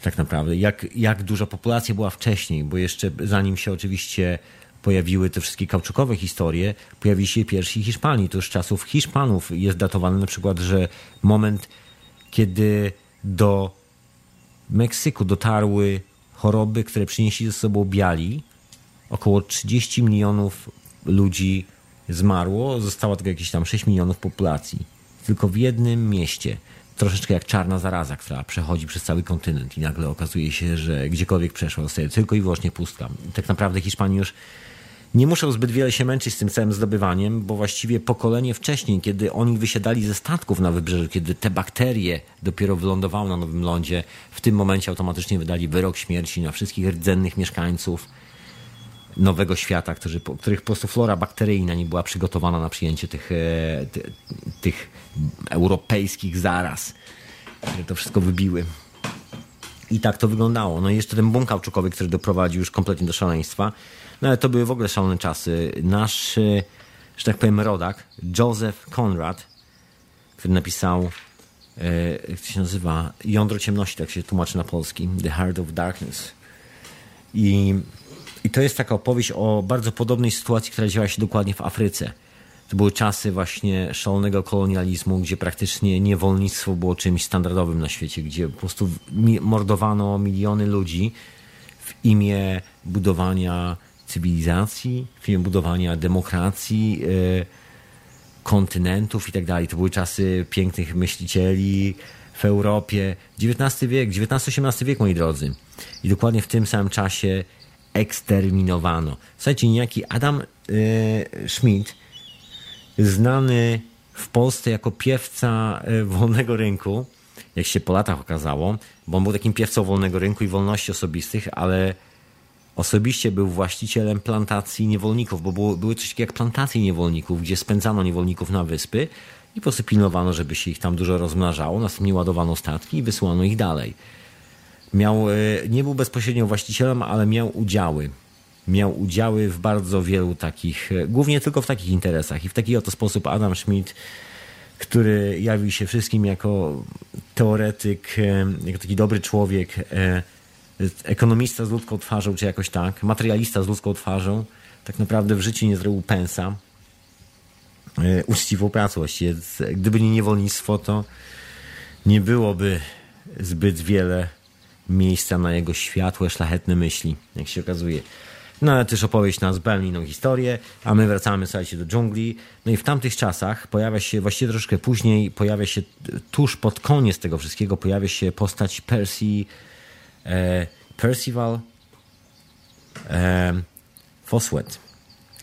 tak naprawdę. Jak, jak duża populacja była wcześniej, bo jeszcze zanim się oczywiście pojawiły te wszystkie kauczukowe historie, pojawili się pierwsi Hiszpanii. To już czasów Hiszpanów jest datowany na przykład, że moment, kiedy do Meksyku dotarły choroby, które przynieśli ze sobą biali, około 30 milionów ludzi zmarło, zostało tylko jakieś tam 6 milionów populacji. Tylko w jednym mieście. Troszeczkę jak czarna zaraza, która przechodzi przez cały kontynent i nagle okazuje się, że gdziekolwiek przeszła, zostaje tylko i wyłącznie pustka. Tak naprawdę Hiszpanii już nie muszą zbyt wiele się męczyć z tym całym zdobywaniem, bo właściwie pokolenie wcześniej, kiedy oni wysiadali ze statków na wybrzeżu, kiedy te bakterie dopiero wylądowały na Nowym Lądzie, w tym momencie automatycznie wydali wyrok śmierci na wszystkich rdzennych mieszkańców Nowego Świata, którzy, których po prostu flora bakteryjna nie była przygotowana na przyjęcie tych, e, tych, tych europejskich zaraz, które to wszystko wybiły. I tak to wyglądało. No i jeszcze ten kauczukowy, który doprowadził już kompletnie do szaleństwa. No ale to były w ogóle szalone czasy. Nasz, e, że tak powiem, rodak, Joseph Conrad, który napisał, e, jak to się nazywa, Jądro Ciemności, tak się tłumaczy na polski, The Heart of Darkness. I, I to jest taka opowieść o bardzo podobnej sytuacji, która działa się dokładnie w Afryce. To były czasy właśnie szalonego kolonializmu, gdzie praktycznie niewolnictwo było czymś standardowym na świecie, gdzie po prostu mordowano miliony ludzi w imię budowania cywilizacji, film budowania demokracji, e, kontynentów i tak dalej. To były czasy pięknych myślicieli w Europie. XIX wiek, XIX-XVIII wiek, moi drodzy. I dokładnie w tym samym czasie eksterminowano. Słuchajcie, niejaki Adam e, Schmidt, znany w Polsce jako piewca e, wolnego rynku, jak się po latach okazało, bo on był takim piewcą wolnego rynku i wolności osobistych, ale Osobiście był właścicielem plantacji niewolników, bo było, były coś takiego jak plantacje niewolników, gdzie spędzano niewolników na wyspy i po pilnowano, żeby się ich tam dużo rozmnażało. Następnie ładowano statki i wysłano ich dalej. Miał, e, nie był bezpośrednio właścicielem, ale miał udziały. Miał udziały w bardzo wielu takich, e, głównie tylko w takich interesach. I w taki oto sposób Adam Schmidt, który jawił się wszystkim jako teoretyk, e, jako taki dobry człowiek, ekonomista z ludzką twarzą, czy jakoś tak, materialista z ludzką twarzą, tak naprawdę w życiu nie zrobił pensa. Uczciwą pracę właściwie. Gdyby nie niewolnictwo, to nie byłoby zbyt wiele miejsca na jego światłe, szlachetne myśli, jak się okazuje. No ale też opowieść nas zupełnie inną historię, a my wracamy, słuchajcie, do dżungli. No i w tamtych czasach pojawia się, właściwie troszkę później, pojawia się tuż pod koniec tego wszystkiego, pojawia się postać Percy, e, Percival e, Foswet.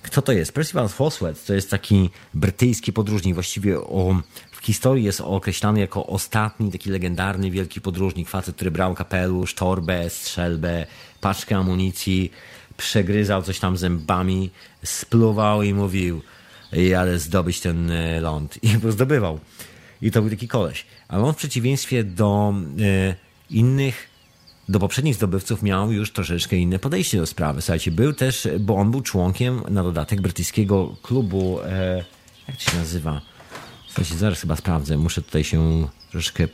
Kto to jest? Percival Foswet to jest taki brytyjski podróżnik, właściwie o w historii jest określany jako ostatni taki legendarny wielki podróżnik, facet, który brał kapelusz, torbę, strzelbę, paczkę amunicji, przegryzał coś tam zębami, spluwał i mówił jadę zdobyć ten e, ląd. I go zdobywał. I to był taki koleś. Ale on w przeciwieństwie do e, innych do poprzednich zdobywców miał już troszeczkę inne podejście do sprawy. Słuchajcie, był też, bo on był członkiem na dodatek brytyjskiego klubu, e, jak to się nazywa? Słuchajcie, zaraz chyba sprawdzę. Muszę tutaj się troszkę.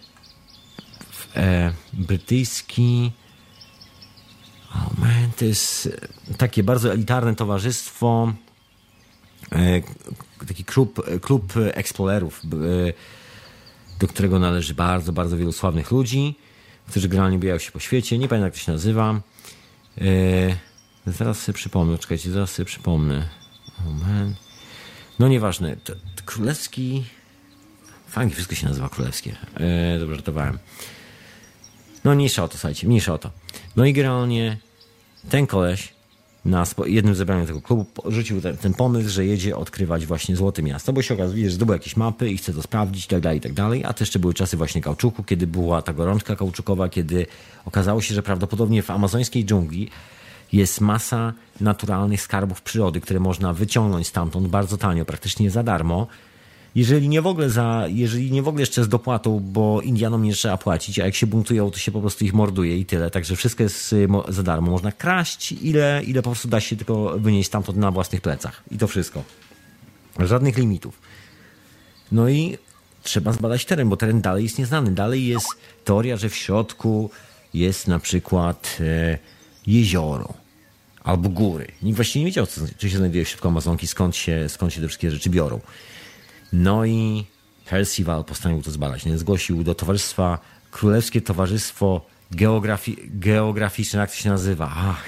E, brytyjski. Oh man, to jest takie bardzo elitarne towarzystwo. E, taki klub, klub eksplorerów, e, do którego należy bardzo, bardzo wielu sławnych ludzi, którzy generalnie bijają się po świecie. Nie pamiętam, jak to się nazywa. E, zaraz sobie przypomnę, czekajcie, zaraz sobie przypomnę. Man. No nieważne. To, to królewski Fajnie wszystko się nazywa królewskie. Yy, dobrze, żartowałem. No mniejsza o to, słuchajcie, mniejsza o to. No i generalnie ten koleś na jednym zebraniu tego klubu rzucił ten, ten, pomysł, że jedzie odkrywać właśnie Złote Miasto, bo się okazuje, że zdobył jakieś mapy i chce to sprawdzić i tak dalej, i tak dalej. A też jeszcze były czasy właśnie kauczuku, kiedy była ta gorączka kauczukowa, kiedy okazało się, że prawdopodobnie w amazońskiej dżungli jest masa naturalnych skarbów przyrody, które można wyciągnąć stamtąd bardzo tanio, praktycznie za darmo, jeżeli nie w ogóle za, jeżeli nie w ogóle jeszcze z dopłatą, bo Indianom nie trzeba płacić, a jak się buntują, to się po prostu ich morduje i tyle. Także wszystko jest y, za darmo. Można kraść ile, ile po prostu da się tylko wynieść stamtąd na własnych plecach. I to wszystko. Żadnych limitów. No i trzeba zbadać teren, bo teren dalej jest nieznany. Dalej jest teoria, że w środku jest na przykład e, jezioro albo góry. Nikt właściwie nie wiedział, co, się znajduje w środku Amazonki, skąd się, skąd się te wszystkie rzeczy biorą. No i Percival postanowił to zbadać. Nie? Zgłosił do towarzystwa, Królewskie Towarzystwo Geografi Geograficzne, jak to się nazywa? Ach.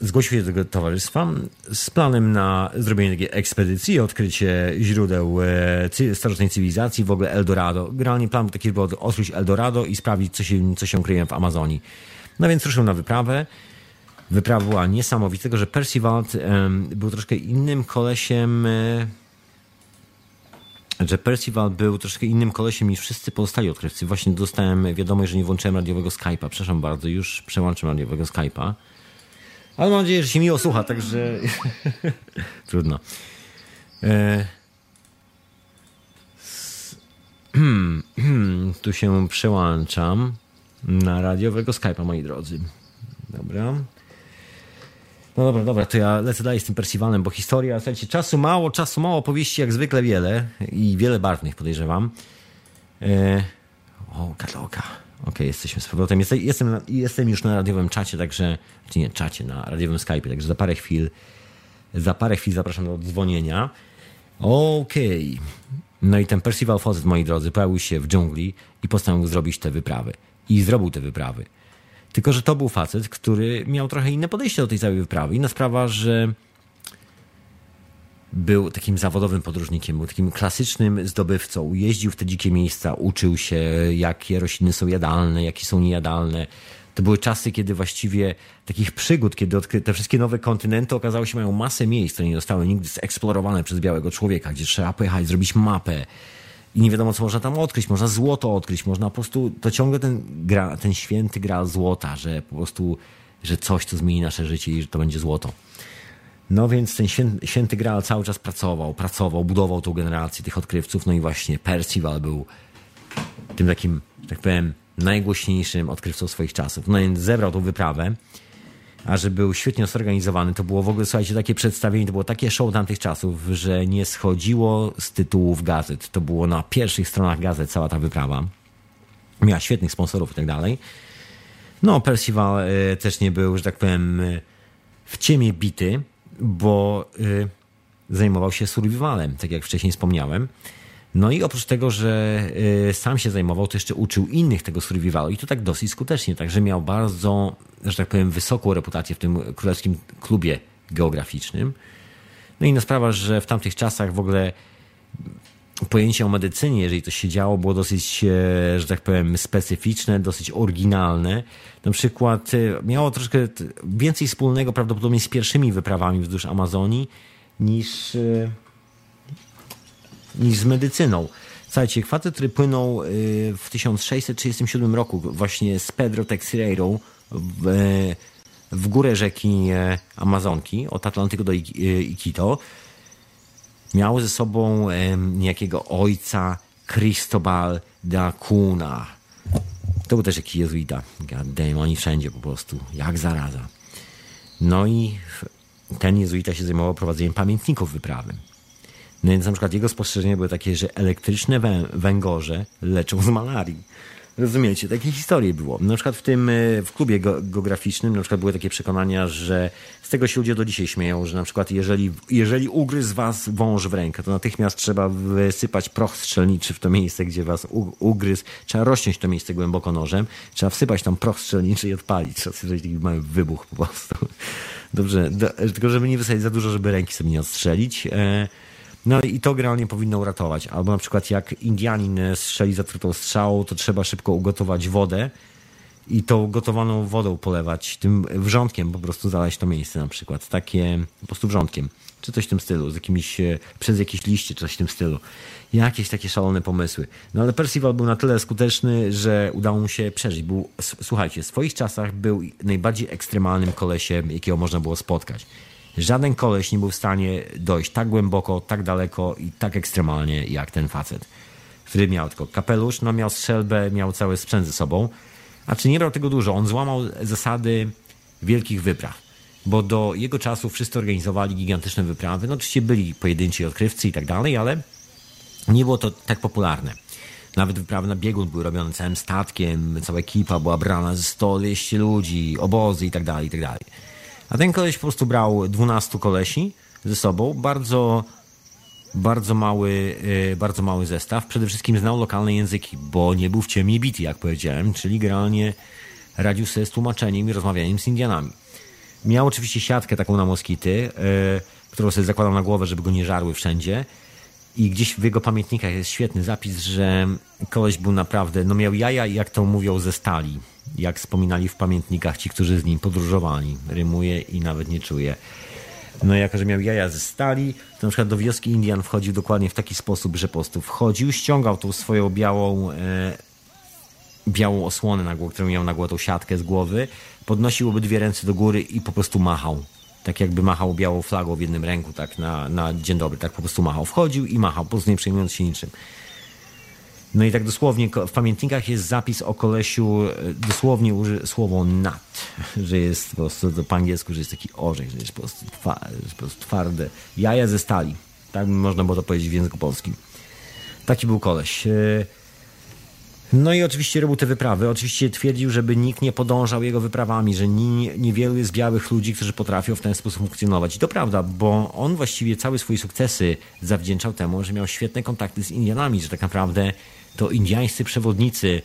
Zgłosił się do tego towarzystwa z planem na zrobienie takiej ekspedycji, odkrycie źródeł e, starożytnej cywilizacji, w ogóle Eldorado. Generalnie plan był taki, by odkryć Eldorado i sprawdzić, co się, co się kryje w Amazonii. No więc ruszył na wyprawę wyprawa była niesamowitego, że Percival był troszkę innym kolesiem e, że Percival był troszkę innym kolesiem niż wszyscy pozostali odkrywcy. Właśnie dostałem wiadomość, że nie włączyłem radiowego Skype'a. Przepraszam bardzo, już przełączam radiowego Skype'a. Ale mam nadzieję, że się miło słucha, także trudno. E... tu się przełączam na radiowego Skype'a, moi drodzy. Dobra. No dobra, dobra, to ja lecę dalej z tym Percivalem, bo historia, słuchajcie, czasu mało, czasu mało, opowieści jak zwykle wiele i wiele barwnych podejrzewam. E... O, kataloga. Okej, okay, jesteśmy z powrotem. Jestem, jestem, jestem już na radiowym czacie, także, czy nie, czacie, na radiowym Skype, także za parę chwil, za parę chwil zapraszam do dzwonienia. Okej. Okay. No i ten Percival Fawcett, moi drodzy, pojawił się w dżungli i postanowił zrobić te wyprawy. I zrobił te wyprawy. Tylko, że to był facet, który miał trochę inne podejście do tej całej wyprawy. Inna sprawa, że był takim zawodowym podróżnikiem, był takim klasycznym zdobywcą. Jeździł w te dzikie miejsca, uczył się, jakie rośliny są jadalne, jakie są niejadalne. To były czasy, kiedy właściwie takich przygód, kiedy te wszystkie nowe kontynenty okazało się mają masę miejsc, które nie zostały nigdy zeksplorowane przez białego człowieka, gdzie trzeba pojechać, zrobić mapę, i nie wiadomo, co można tam odkryć. Można złoto odkryć, można po prostu, to ciągle ten, gra, ten święty gra złota, że po prostu, że coś, co zmieni nasze życie i że to będzie złoto. No więc ten święty, święty Graal cały czas pracował, pracował, budował tą generację tych odkrywców, no i właśnie Percival był tym takim, tak powiem, najgłośniejszym odkrywcą swoich czasów. No więc zebrał tą wyprawę, a że był świetnie zorganizowany, to było w ogóle, słuchajcie, takie przedstawienie, to było takie show tamtych czasów, że nie schodziło z tytułów gazet. To było na pierwszych stronach gazet cała ta wyprawa. Miała świetnych sponsorów i tak dalej. No, Percival y, też nie był, że tak powiem, y, w ciemię bity, bo y, zajmował się survivalem, tak jak wcześniej wspomniałem. No i oprócz tego, że y, sam się zajmował, to jeszcze uczył innych tego survivalu i to tak dosyć skutecznie, także miał bardzo, że tak powiem, wysoką reputację w tym królewskim klubie geograficznym. No i na sprawa, że w tamtych czasach w ogóle pojęcie o medycynie, jeżeli to się działo, było dosyć, e, że tak powiem, specyficzne, dosyć oryginalne. Na przykład e, miało troszkę więcej wspólnego prawdopodobnie z pierwszymi wyprawami wzdłuż Amazonii niż e, niż z medycyną. Słuchajcie, facet, który płynął y, w 1637 roku właśnie z Pedro Texeiro w, w górę rzeki e, Amazonki, od Atlantyku do Iquito, miał ze sobą niejakiego ojca Cristobal da Cuna. To był też jakiś jezuita. God damn, oni wszędzie po prostu, jak zaraza. No i ten jezuita się zajmował prowadzeniem pamiętników wyprawy. No więc na przykład jego spostrzeżenia były takie, że elektryczne węgorze leczą z malarii. Rozumiecie? Takie historie było. Na przykład w tym, e, w klubie geograficznym na przykład były takie przekonania, że z tego się ludzie do dzisiaj śmieją, że na przykład jeżeli, jeżeli ugryzł was wąż w rękę, to natychmiast trzeba wysypać proch strzelniczy w to miejsce, gdzie was ugryzł. Trzeba rozciąć to miejsce głęboko nożem, trzeba wsypać tam proch strzelniczy i odpalić. Trzeba stworzyć taki mały wybuch po prostu. Dobrze, do, tylko żeby nie wysadzić za dużo, żeby ręki sobie nie odstrzelić. E, no i to generalnie powinno uratować. Albo na przykład jak Indianin strzeli zatrutą strzałą, to trzeba szybko ugotować wodę i tą gotowaną wodą polewać tym wrzątkiem, po prostu zalać to miejsce na przykład. Takie po prostu wrzątkiem. Czy coś w tym stylu, z jakimiś, przez jakieś liście, czy coś w tym stylu. Jakieś takie szalone pomysły. No ale Percival był na tyle skuteczny, że udało mu się przeżyć. Był, słuchajcie, w swoich czasach był najbardziej ekstremalnym kolesiem, jakiego można było spotkać. Żaden koleś nie był w stanie dojść tak głęboko, tak daleko i tak ekstremalnie jak ten facet, który miał tylko kapelusz, no miał strzelbę, miał cały sprzęt ze sobą. A czy nie brał tego dużo? On złamał zasady wielkich wypraw, bo do jego czasu wszyscy organizowali gigantyczne wyprawy. No oczywiście byli pojedynczy odkrywcy i tak dalej, ale nie było to tak popularne. Nawet wyprawy na biegun były robione całym statkiem, cała ekipa była brana ze 100-200 ludzi, obozy i tak dalej, i tak dalej. A ten koleś po prostu brał 12 kolesi ze sobą, bardzo, bardzo mały, e, bardzo mały zestaw. Przede wszystkim znał lokalne języki, bo nie był w ciemie bity, jak powiedziałem, czyli generalnie radził sobie z tłumaczeniem i rozmawianiem z Indianami. Miał oczywiście siatkę taką na moskity, yy, którą sobie zakładał na głowę, żeby go nie żarły wszędzie. I gdzieś w jego pamiętnikach jest świetny zapis, że koleś był naprawdę, no miał jaja, jak to mówią, ze stali jak wspominali w pamiętnikach ci, którzy z nim podróżowali. Rymuje i nawet nie czuje. No jako, że miał jaja ze stali, to na przykład do wioski Indian wchodził dokładnie w taki sposób, że po prostu wchodził, ściągał tą swoją białą, e, białą osłonę na głowę, którą miał na głowę, tą siatkę z głowy, podnosił obydwie ręce do góry i po prostu machał. Tak jakby machał białą flagą w jednym ręku, tak na, na dzień dobry, tak po prostu machał. Wchodził i machał, po prostu nie przejmując się niczym. No i tak dosłownie w pamiętnikach jest zapis o kolesiu, e, dosłownie uży słowo nut, że jest po prostu po angielsku, że jest taki orzech, że jest po prostu, twa, jest po prostu twarde. Jaja ze stali. Tak można było to powiedzieć w języku polskim. Taki był koleś. E, no i oczywiście robił te wyprawy. Oczywiście twierdził, żeby nikt nie podążał jego wyprawami, że nie, niewielu jest białych ludzi, którzy potrafią w ten sposób funkcjonować. I to prawda, bo on właściwie całe swoje sukcesy zawdzięczał temu, że miał świetne kontakty z Indianami, że tak naprawdę to indiańscy przewodnicy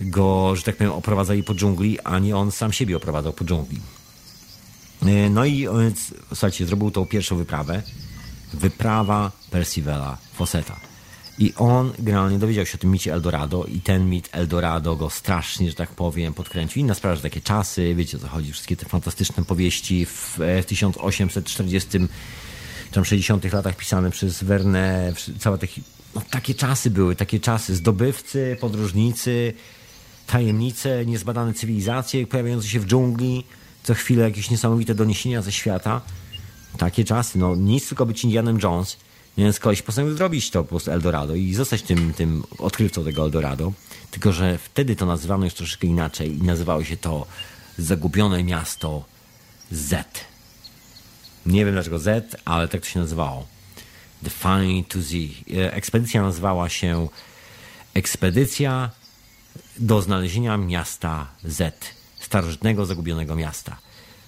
go, że tak powiem, oprowadzali po dżungli, a nie on sam siebie oprowadzał po dżungli. E, no i słuchajcie, zrobił tą pierwszą wyprawę. Wyprawa Percivela Fosseta. I on generalnie dowiedział się o tym micie Eldorado i ten mit Eldorado go strasznie, że tak powiem, podkręcił. Inna sprawa, że takie czasy, wiecie o co chodzi, wszystkie te fantastyczne powieści w 1840 czy 60 latach pisane przez Verne, całe te no, takie czasy były, takie czasy. Zdobywcy, podróżnicy, tajemnice, niezbadane cywilizacje pojawiające się w dżungli, co chwilę jakieś niesamowite doniesienia ze świata. Takie czasy, no nic tylko być Indianem Jones. Więc koleś postanowił zrobić to po prostu Eldorado i zostać tym, tym odkrywcą tego Eldorado. Tylko, że wtedy to nazywano już troszeczkę inaczej i nazywało się to Zagubione Miasto Z. Nie wiem dlaczego Z, ale tak to się nazywało. The Find to Z. E, ekspedycja nazywała się Ekspedycja do znalezienia miasta Z, starożytnego, zagubionego miasta,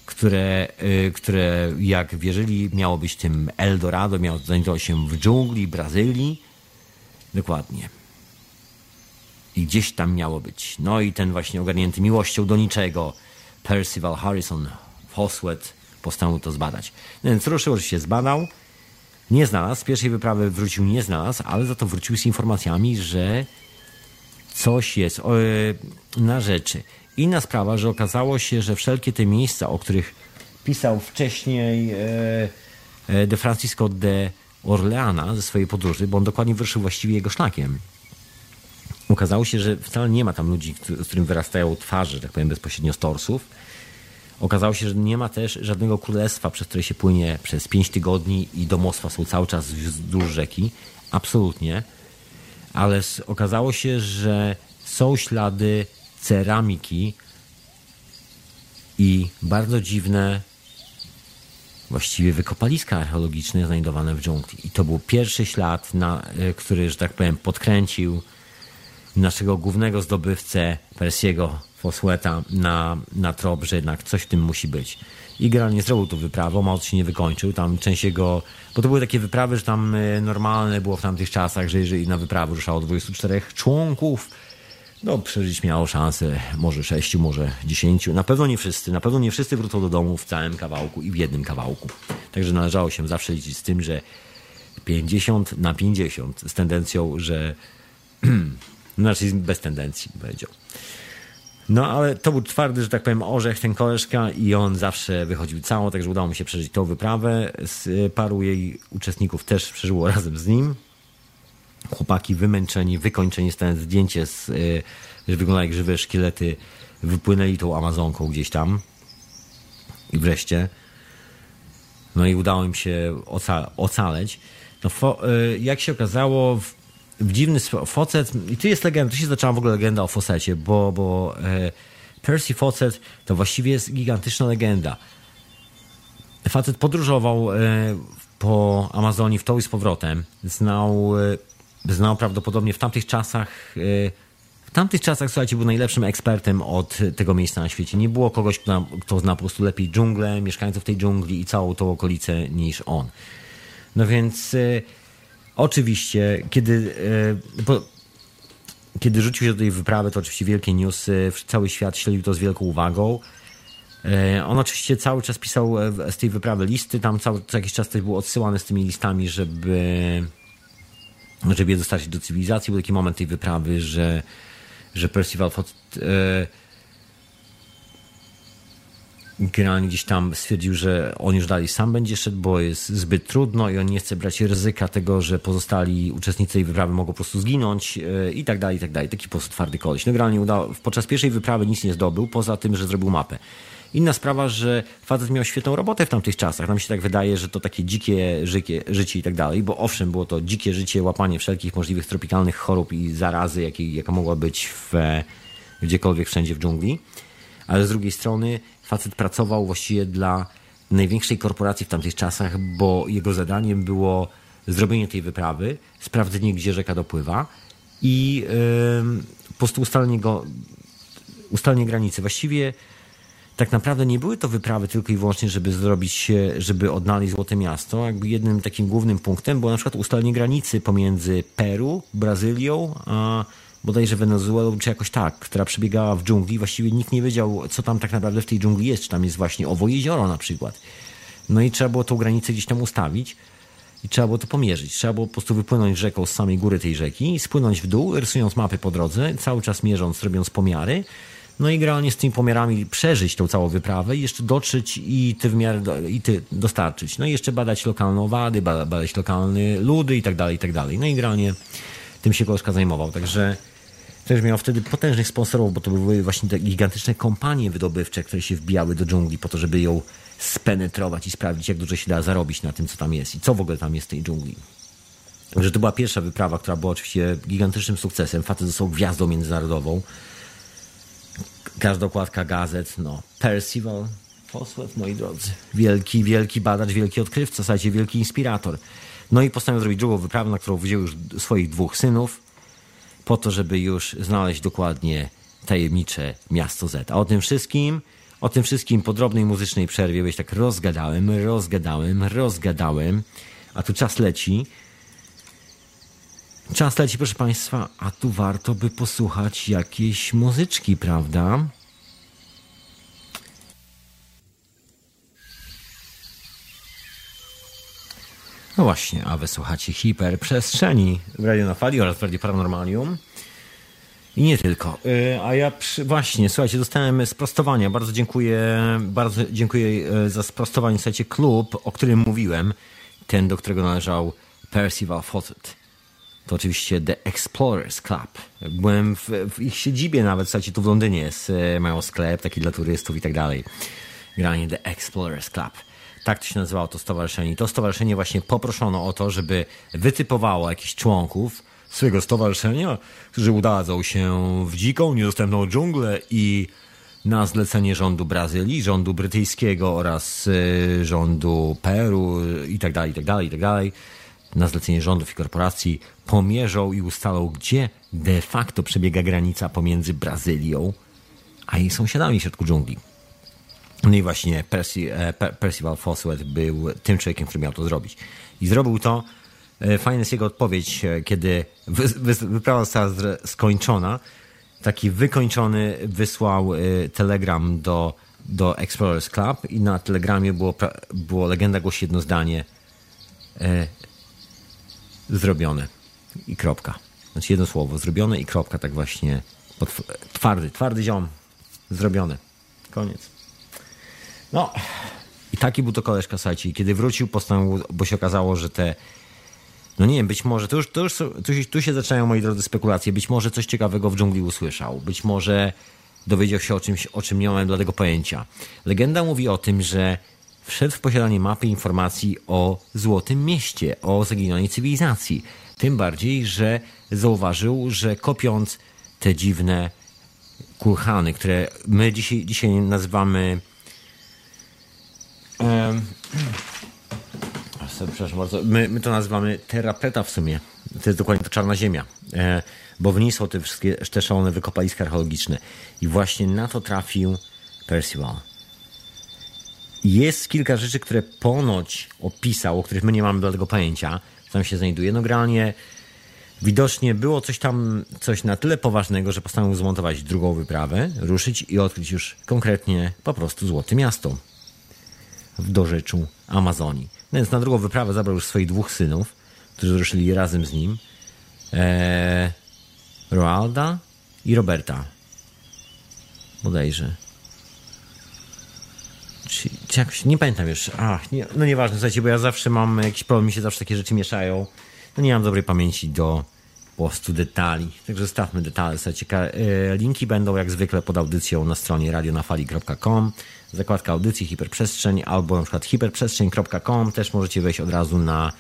które, e, które jak wierzyli, miało być tym Eldorado, miało znajdować się w dżungli Brazylii. Dokładnie. I gdzieś tam miało być. No i ten właśnie ogarnięty miłością do niczego, Percival Harrison Foswet postanowił to zbadać. No więc ruszył, się zbadał, nie znalazł, z pierwszej wyprawy wrócił, nie znalazł, ale za to wrócił z informacjami, że coś jest e, na rzeczy. Inna sprawa, że okazało się, że wszelkie te miejsca, o których pisał wcześniej e, e, de Francisco de Orleana ze swojej podróży, bo on dokładnie wyruszył właściwie jego szlakiem. Okazało się, że wcale nie ma tam ludzi, z którym wyrastają twarze, tak powiem, bezpośrednio z torsów, Okazało się, że nie ma też żadnego królestwa, przez które się płynie przez pięć tygodni i domostwa są cały czas wzdłuż rzeki. Absolutnie. Ale okazało się, że są ślady ceramiki i bardzo dziwne właściwie wykopaliska archeologiczne znajdowane w dżungli. I to był pierwszy ślad, na, e, który, że tak powiem, podkręcił naszego głównego zdobywcę Persiego Fosłeta na, na trop, że jednak coś w tym musi być. I generalnie zrobił tu wyprawę, mało się nie wykończył, tam część jego, bo to były takie wyprawy, że tam e, normalne było w tamtych czasach, że jeżeli na wyprawę ruszało 24 członków, no przeżyć miało szansę może 6, może 10, na pewno nie wszyscy, na pewno nie wszyscy wrócą do domu w całym kawałku i w jednym kawałku. Także należało się zawsze liczyć z tym, że 50 na 50 z tendencją, że znaczy bez tendencji, powiedział. No ale to był twardy, że tak powiem, orzech ten koleżka i on zawsze wychodził cało, także udało mu się przeżyć tą wyprawę. Paru jej uczestników też przeżyło razem z nim. Chłopaki wymęczeni, wykończeni, stając zdjęcie, z, y, że wygląda jak żywe szkielety, wypłynęli tą Amazonką gdzieś tam. I wreszcie no i udało im się oca ocaleć. No, y, jak się okazało, w dziwny sposób. Fawcett, i tu jest legenda, tu się zaczęła w ogóle legenda o Fawcetcie, bo, bo e, Percy Fawcett to właściwie jest gigantyczna legenda. Facet podróżował e, po Amazonii w to i z powrotem. Znał, e, znał prawdopodobnie w tamtych czasach e, w tamtych czasach, słuchajcie, był najlepszym ekspertem od tego miejsca na świecie. Nie było kogoś, kto, kto zna po prostu lepiej dżunglę, mieszkańców tej dżungli i całą tą okolicę niż on. No więc e, Oczywiście, kiedy, e, kiedy rzucił się do tej wyprawy, to oczywiście wielkie newsy, cały świat śledził to z wielką uwagą. On oczywiście cały czas pisał z tej wyprawy listy, tam cały, co jakiś czas też był odsyłany z tymi listami, żeby, żeby je dostarczyć do cywilizacji. Był taki moment tej wyprawy, że, że Percival Fott, e, generalnie gdzieś tam stwierdził, że on już dalej sam będzie szedł, bo jest zbyt trudno i on nie chce brać ryzyka tego, że pozostali uczestnicy tej wyprawy mogą po prostu zginąć e, i tak dalej, i tak dalej. Taki po prostu twardy koleś. No generalnie udało, podczas pierwszej wyprawy nic nie zdobył, poza tym, że zrobił mapę. Inna sprawa, że facet miał świetną robotę w tamtych czasach. Nam się tak wydaje, że to takie dzikie życie, życie i tak dalej, bo owszem, było to dzikie życie, łapanie wszelkich możliwych tropikalnych chorób i zarazy, jakiej, jaka mogła być w, gdziekolwiek wszędzie w dżungli. Ale z drugiej strony facet pracował właściwie dla największej korporacji w tamtych czasach, bo jego zadaniem było zrobienie tej wyprawy, sprawdzenie, gdzie rzeka dopływa i yy, po prostu ustalenie, go, ustalenie granicy. Właściwie tak naprawdę nie były to wyprawy tylko i wyłącznie, żeby zrobić, żeby odnaleźć Złote Miasto. Jakby jednym takim głównym punktem było na przykład ustalenie granicy pomiędzy Peru, Brazylią, a bodajże Wenezuelą, czy jakoś tak, która przebiegała w dżungli. Właściwie nikt nie wiedział, co tam tak naprawdę w tej dżungli jest, czy tam jest właśnie owo jezioro na przykład. No i trzeba było tą granicę gdzieś tam ustawić i trzeba było to pomierzyć. Trzeba było po prostu wypłynąć rzeką z samej góry tej rzeki, spłynąć w dół, rysując mapy po drodze, cały czas mierząc, robiąc pomiary. No i generalnie z tymi pomiarami przeżyć tą całą wyprawę i jeszcze dotrzeć i te wymiary i ty dostarczyć. No i jeszcze badać lokalne owady, badać lokalne ludy i tak dalej, i tak dalej. No i generalnie tym się koleżka zajmował. Także też miał wtedy potężnych sponsorów, bo to były właśnie te gigantyczne kompanie wydobywcze, które się wbijały do dżungli po to, żeby ją spenetrować i sprawdzić, jak dużo się da zarobić na tym, co tam jest i co w ogóle tam jest w tej dżungli. że to była pierwsza wyprawa, która była oczywiście gigantycznym sukcesem. Facet został gwiazdą międzynarodową. Każda okładka gazet, no. Percival Foswet, moi drodzy. Wielki, wielki badacz, wielki odkrywca, zasadzie wielki inspirator. No i postanowił zrobić drugą wyprawę, na którą wziął już swoich dwóch synów, po to, żeby już znaleźć dokładnie tajemnicze miasto Z. A o tym wszystkim, o tym wszystkim po drobnej muzycznej przerwie, bo tak rozgadałem, rozgadałem, rozgadałem, a tu czas leci. Czas leci, proszę Państwa, a tu warto by posłuchać jakiejś muzyczki, prawda? No właśnie, a wysłuchacie hiperprzestrzeni w Radio na Fali oraz w Radio Paranormalium. I nie tylko. Y, a ja przy... właśnie, słuchajcie, dostałem sprostowania. Bardzo dziękuję, bardzo dziękuję y, za sprostowanie. Słuchajcie, klub, o którym mówiłem, ten, do którego należał Percival Fawcett. To oczywiście The Explorers Club. Byłem w, w ich siedzibie nawet, słuchajcie, tu w Londynie jest, mają sklep taki dla turystów i tak dalej. Granie The Explorers Club. Tak to się nazywało to stowarzyszenie. To stowarzyszenie właśnie poproszono o to, żeby wytypowało jakichś członków swojego stowarzyszenia, którzy udadzą się w dziką, niedostępną dżunglę i na zlecenie rządu Brazylii, rządu brytyjskiego oraz y, rządu Peru i tak dalej, i tak dalej, i tak dalej, na zlecenie rządów i korporacji pomierzą i ustalą, gdzie de facto przebiega granica pomiędzy Brazylią a jej sąsiadami w środku dżungli. No i właśnie Percy, e, Percival Foswet był tym człowiekiem, który miał to zrobić. I zrobił to. E, fajna jest jego odpowiedź, e, kiedy wyprawa została skończona. Taki wykończony wysłał telegram do, do Explorers Club i na telegramie było, było legenda głosi jedno zdanie zrobione i kropka. Znaczy jedno słowo, zrobione i kropka, tak właśnie twardy, twardy ziom, zrobione. Koniec. No, i taki był to koleżka, słuchajcie. I kiedy wrócił, postanowił, bo się okazało, że te no nie wiem, być może, to już, to już tu, się, tu się zaczynają, moi drodzy, spekulacje. Być może coś ciekawego w dżungli usłyszał. Być może dowiedział się o czymś, o czym nie miałem dla tego pojęcia. Legenda mówi o tym, że wszedł w posiadanie mapy informacji o Złotym Mieście, o zaginionej cywilizacji. Tym bardziej, że zauważył, że kopiąc te dziwne kurhany, które my dzisiaj, dzisiaj nazywamy przepraszam bardzo, my, my to nazywamy terapeta w sumie. To jest dokładnie to czarna ziemia, e, bo w niej są te wszystkie te wykopaliska archeologiczne. I właśnie na to trafił Percival. Jest kilka rzeczy, które ponoć opisał, o których my nie mamy do tego pojęcia, co tam się znajduje. No generalnie widocznie było coś tam, coś na tyle poważnego, że postanowił zmontować drugą wyprawę, ruszyć i odkryć już konkretnie po prostu Złote Miasto w dorzeczu Amazonii. No więc na drugą wyprawę zabrał już swoich dwóch synów, którzy ruszyli razem z nim. Eee, Roalda i Roberta. Bodajże. Czy, czy jakoś, nie pamiętam już. Ach, nie, no nieważne, słuchajcie, bo ja zawsze mam jakiś problem, mi się zawsze takie rzeczy mieszają. No nie mam dobrej pamięci do prostu detali. Także zostawmy detale. Słuchajcie, e, linki będą jak zwykle pod audycją na stronie radionafali.com zakładka audycji hiperprzestrzeń albo na przykład hiperprzestrzeń.com też możecie wejść od razu na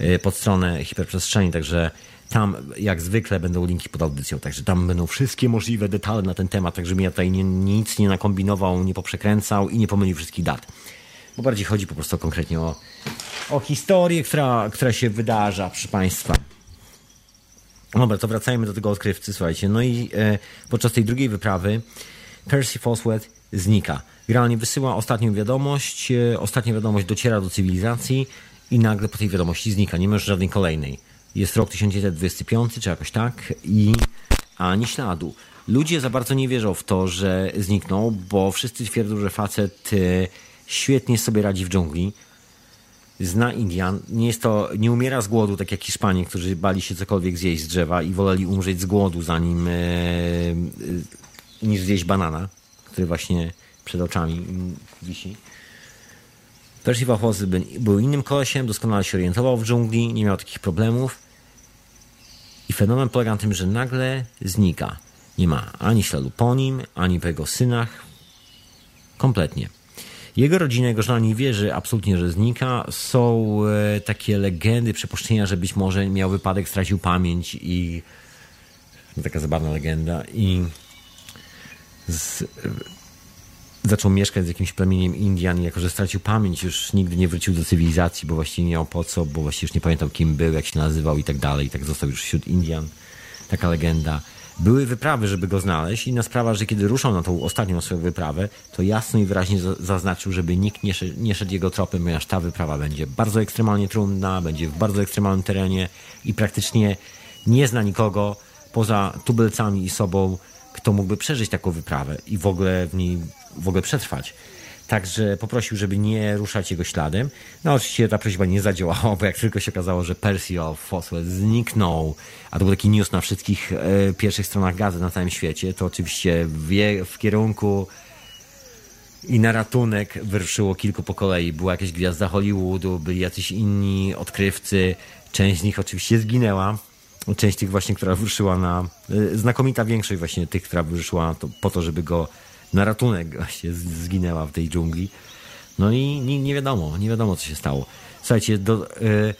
y, pod stronę hiperprzestrzeni, także tam jak zwykle będą linki pod audycją, także tam będą wszystkie możliwe detale na ten temat, także mi ja tutaj nie, nic nie nakombinował, nie poprzekręcał i nie pomylił wszystkich dat. Bo bardziej chodzi po prostu konkretnie o, o historię, która, która się wydarza, proszę Państwa. Dobra, to wracajmy do tego odkrywcy, słuchajcie. No i e, podczas tej drugiej wyprawy Percy Foswet znika. Generalnie wysyła ostatnią wiadomość, e, ostatnia wiadomość dociera do cywilizacji i nagle po tej wiadomości znika. Nie ma już żadnej kolejnej. Jest rok 1925 czy jakoś tak i ani śladu. Ludzie za bardzo nie wierzą w to, że zniknął, bo wszyscy twierdzą, że facet e, świetnie sobie radzi w dżungli. Zna Indian. Nie, jest to, nie umiera z głodu, tak jak Hiszpanie, którzy bali się cokolwiek zjeść z drzewa i woleli umrzeć z głodu, zanim e, niż zjeść banana który właśnie przed oczami wisi. Percival Hawes był innym kolesiem, doskonale się orientował w dżungli, nie miał takich problemów. I fenomen polega na tym, że nagle znika. Nie ma ani śladu po nim, ani po jego synach. Kompletnie. Jego rodzina, jego żona nie wierzy absolutnie, że znika. Są e, takie legendy, przypuszczenia, że być może miał wypadek, stracił pamięć i taka zabawna legenda i z, zaczął mieszkać z jakimś plemieniem Indian i jako, że stracił pamięć, już nigdy nie wrócił do cywilizacji, bo właściwie nie miał po co, bo właściwie już nie pamiętał kim był, jak się nazywał i tak dalej. I tak został już wśród Indian. Taka legenda. Były wyprawy, żeby go znaleźć. Inna sprawa, że kiedy ruszał na tą ostatnią swoją wyprawę, to jasno i wyraźnie zaznaczył, żeby nikt nie szedł, nie szedł jego tropem, ponieważ ta wyprawa będzie bardzo ekstremalnie trudna, będzie w bardzo ekstremalnym terenie i praktycznie nie zna nikogo poza tubelcami i sobą, kto mógłby przeżyć taką wyprawę i w ogóle w niej w ogóle przetrwać. Także poprosił, żeby nie ruszać jego śladem. No oczywiście ta prośba nie zadziałała, bo jak tylko się okazało, że Percival Foswell zniknął, a to był taki news na wszystkich e, pierwszych stronach gazet na całym świecie, to oczywiście w, w kierunku i na ratunek wyruszyło kilku po kolei. Była jakaś gwiazda Hollywoodu, byli jacyś inni odkrywcy. Część z nich oczywiście zginęła. Część tych właśnie, która wyruszyła na... E, znakomita większość właśnie tych, która wyruszyła to, po to, żeby go na ratunek właśnie zginęła w tej dżungli. No i nie, nie wiadomo, nie wiadomo co się stało. Słuchajcie, do, y,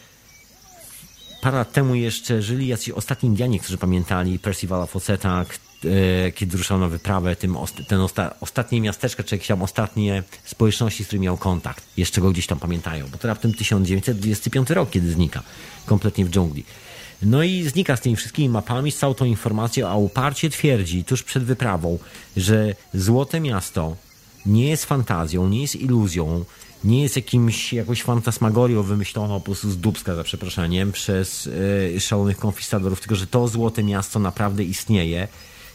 parę lat temu jeszcze żyli jacyś ostatni Indianie, którzy pamiętali Percivala Fawcetta, y, kiedy ruszał na wyprawę, tym, ten osta, ostatnie miasteczko, czy jakieś tam ostatnie społeczności, z którymi miał kontakt. Jeszcze go gdzieś tam pamiętają, bo to raptem 1925 rok, kiedy znika kompletnie w dżungli. No i znika z tymi wszystkimi mapami, z całą tą informacją, a uparcie twierdzi tuż przed wyprawą, że Złote Miasto nie jest fantazją, nie jest iluzją, nie jest jakimś, jakąś fantasmagorią wymyśloną po prostu z dubska, za przeproszeniem, przez yy, szalonych konkwistadorów, tylko że to Złote Miasto naprawdę istnieje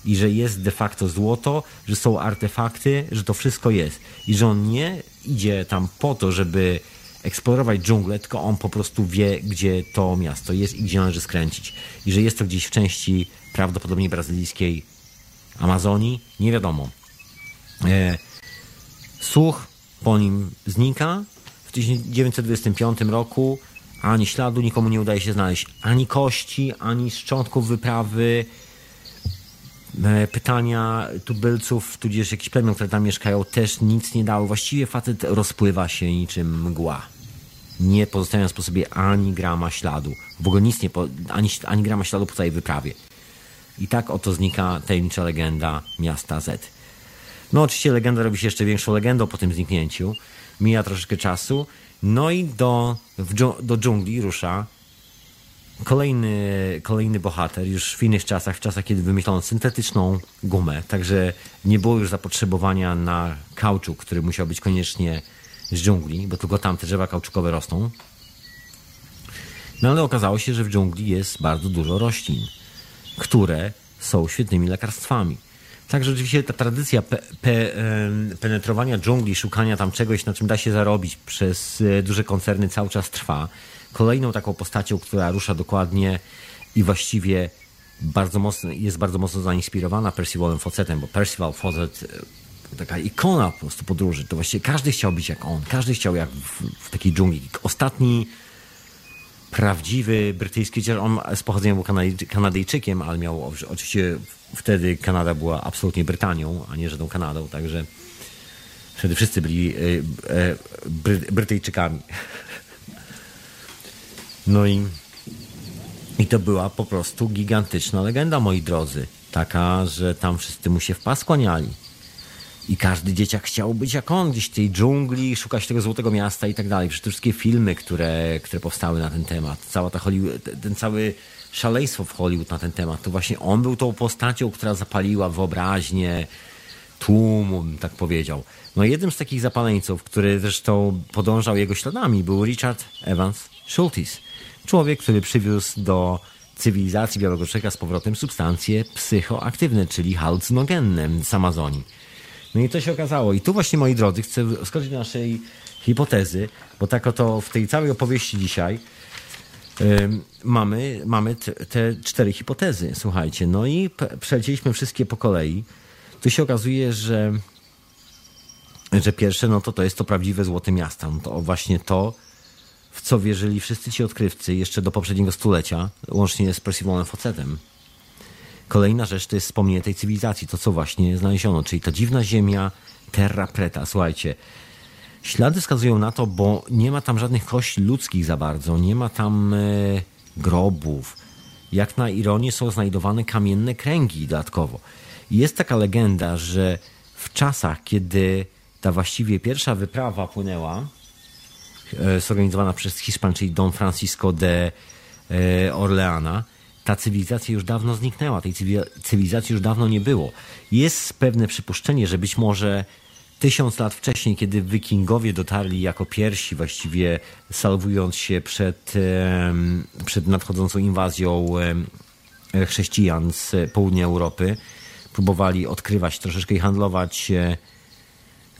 i że jest de facto złoto, że są artefakty, że to wszystko jest. I że on nie idzie tam po to, żeby eksplorować dżunglę, tylko on po prostu wie, gdzie to miasto jest i gdzie należy skręcić. I że jest to gdzieś w części prawdopodobnie brazylijskiej Amazonii, nie wiadomo. E, słuch po nim znika. W 1925 roku ani śladu nikomu nie udaje się znaleźć ani kości, ani szczątków wyprawy. E, pytania tubylców, tudzież jakichś plemion, które tam mieszkają, też nic nie dały. Właściwie facet rozpływa się niczym mgła nie pozostawiając po sobie ani grama śladu. W ogóle nic nie, po, ani, ani grama śladu po całej wyprawie. I tak oto znika tajemnicza legenda miasta Z. No oczywiście legenda robi się jeszcze większą legendą po tym zniknięciu. Mija troszeczkę czasu. No i do, do dżungli rusza kolejny, kolejny bohater, już w innych czasach, w czasach, kiedy wymyślono syntetyczną gumę, także nie było już zapotrzebowania na kauczuk, który musiał być koniecznie z dżungli, bo tylko tam te drzewa kauczkowe rosną. No ale okazało się, że w dżungli jest bardzo dużo roślin, które są świetnymi lekarstwami. Także rzeczywiście ta tradycja pe, pe, penetrowania dżungli, szukania tam czegoś, na czym da się zarobić przez e, duże koncerny cały czas trwa. Kolejną taką postacią, która rusza dokładnie i właściwie bardzo mocno, jest bardzo mocno zainspirowana Percivalem Fawcettem, bo Percival Fawcett taka ikona po prostu podróży. To właściwie każdy chciał być jak on. Każdy chciał jak w, w takiej dżungli. Ostatni prawdziwy brytyjski, on z pochodzenia był Kanadyjczykiem, ale miał oczywiście wtedy Kanada była absolutnie Brytanią, a nie żadną Kanadą, także wtedy wszyscy byli e, e, Brytyjczykami. No i, i to była po prostu gigantyczna legenda, moi drodzy. Taka, że tam wszyscy mu się w pas kłaniali. I każdy dzieciak chciał być jak on, gdzieś w tej dżungli, szukać tego złotego miasta i tak dalej. Przecież te wszystkie filmy, które, które powstały na ten temat, cała ta Hollywood, ten cały szaleństwo w Hollywood na ten temat, to właśnie on był tą postacią, która zapaliła wyobraźnię tłumu, tak powiedział. No jednym z takich zapaleńców, który zresztą podążał jego śladami, był Richard Evans Schultes. Człowiek, który przywiózł do cywilizacji Białego Czeka z powrotem substancje psychoaktywne, czyli halucynogenne z Amazonii. No i to się okazało. I tu właśnie, moi drodzy, chcę skoczyć do naszej hipotezy, bo tak oto w tej całej opowieści dzisiaj yy, mamy, mamy te cztery hipotezy, słuchajcie. No i przelecieliśmy wszystkie po kolei. Tu się okazuje, że, że pierwsze, no to to jest to prawdziwe złote miasto. No to właśnie to, w co wierzyli wszyscy ci odkrywcy jeszcze do poprzedniego stulecia, łącznie z Percivalem Fawcettem. Kolejna rzecz to jest wspomnienie tej cywilizacji, to co właśnie znaleziono, czyli ta dziwna ziemia Terra Preta. Słuchajcie, Ślady wskazują na to, bo nie ma tam żadnych kości ludzkich za bardzo, nie ma tam e, grobów. Jak na ironię są znajdowane kamienne kręgi dodatkowo. Jest taka legenda, że w czasach, kiedy ta właściwie pierwsza wyprawa płynęła, e, zorganizowana przez Hiszpan, czyli Don Francisco de e, Orleana, ta cywilizacja już dawno zniknęła, tej cywilizacji już dawno nie było. Jest pewne przypuszczenie, że być może tysiąc lat wcześniej, kiedy wikingowie dotarli jako pierwsi, właściwie salwując się przed, przed nadchodzącą inwazją chrześcijan z południa Europy, próbowali odkrywać troszeczkę i handlować e,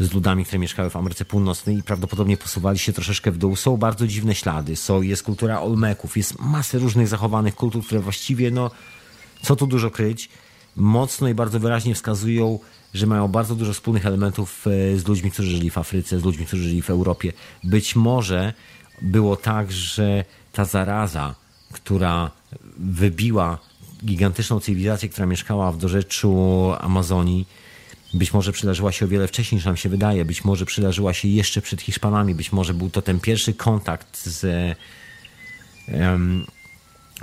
z ludami, które mieszkały w Ameryce Północnej i prawdopodobnie posuwali się troszeczkę w dół. Są bardzo dziwne ślady. Są, jest kultura Olmeków, jest masę różnych zachowanych kultur, które właściwie, no, co tu dużo kryć, mocno i bardzo wyraźnie wskazują, że mają bardzo dużo wspólnych elementów e, z ludźmi, którzy żyli w Afryce, z ludźmi, którzy żyli w Europie. Być może było tak, że ta zaraza, która wybiła gigantyczną cywilizację, która mieszkała w dorzeczu Amazonii, być może przydarzyła się o wiele wcześniej niż nam się wydaje, być może przydarzyła się jeszcze przed Hiszpanami, być może był to ten pierwszy kontakt z,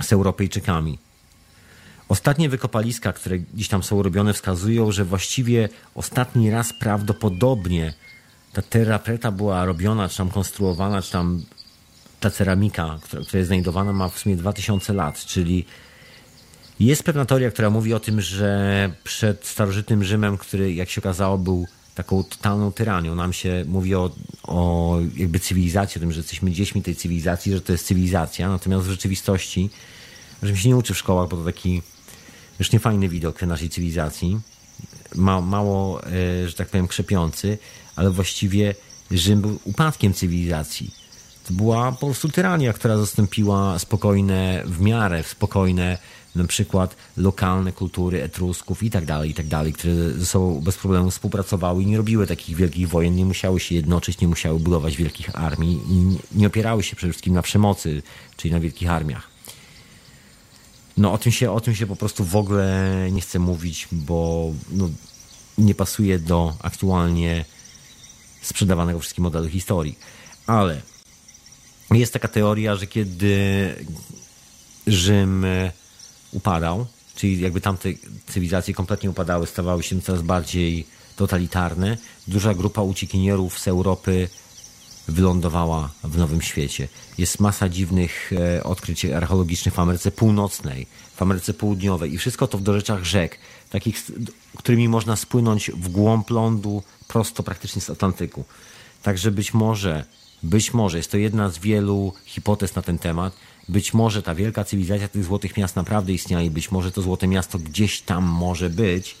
z Europejczykami. Ostatnie wykopaliska, które gdzieś tam są robione, wskazują, że właściwie ostatni raz prawdopodobnie ta terra preta była robiona, czy tam konstruowana, czy tam ta ceramika, która, która jest znajdowana, ma w sumie 2000 lat, czyli jest pewna teoria, która mówi o tym, że przed starożytnym Rzymem, który jak się okazało był taką totalną tyranią, nam się mówi o, o jakby cywilizacji, o tym, że jesteśmy dziećmi tej cywilizacji, że to jest cywilizacja, natomiast w rzeczywistości, że się nie uczy w szkołach, bo to taki już niefajny widok naszej cywilizacji, ma, mało, e, że tak powiem, krzepiący, ale właściwie Rzym był upadkiem cywilizacji. To była po prostu tyrania, która zastąpiła spokojne, w miarę spokojne na przykład lokalne kultury Etrusków i tak dalej, i tak dalej, które ze sobą bez problemu współpracowały i nie robiły takich wielkich wojen, nie musiały się jednoczyć, nie musiały budować wielkich armii i nie opierały się przede wszystkim na przemocy, czyli na wielkich armiach. No o tym się, o tym się po prostu w ogóle nie chcę mówić, bo no, nie pasuje do aktualnie sprzedawanego wszystkim modelu historii. Ale jest taka teoria, że kiedy Rzym upadał, czyli jakby tamte cywilizacje kompletnie upadały, stawały się coraz bardziej totalitarne, duża grupa uciekinierów z Europy wylądowała w Nowym Świecie. Jest masa dziwnych e, odkryć archeologicznych w Ameryce Północnej, w Ameryce Południowej i wszystko to w dorzeczach rzek, takich, którymi można spłynąć w głąb lądu prosto praktycznie z Atlantyku. Także być może, być może, jest to jedna z wielu hipotez na ten temat, być może ta wielka cywilizacja tych złotych miast naprawdę istniała i być może to złote miasto gdzieś tam może być,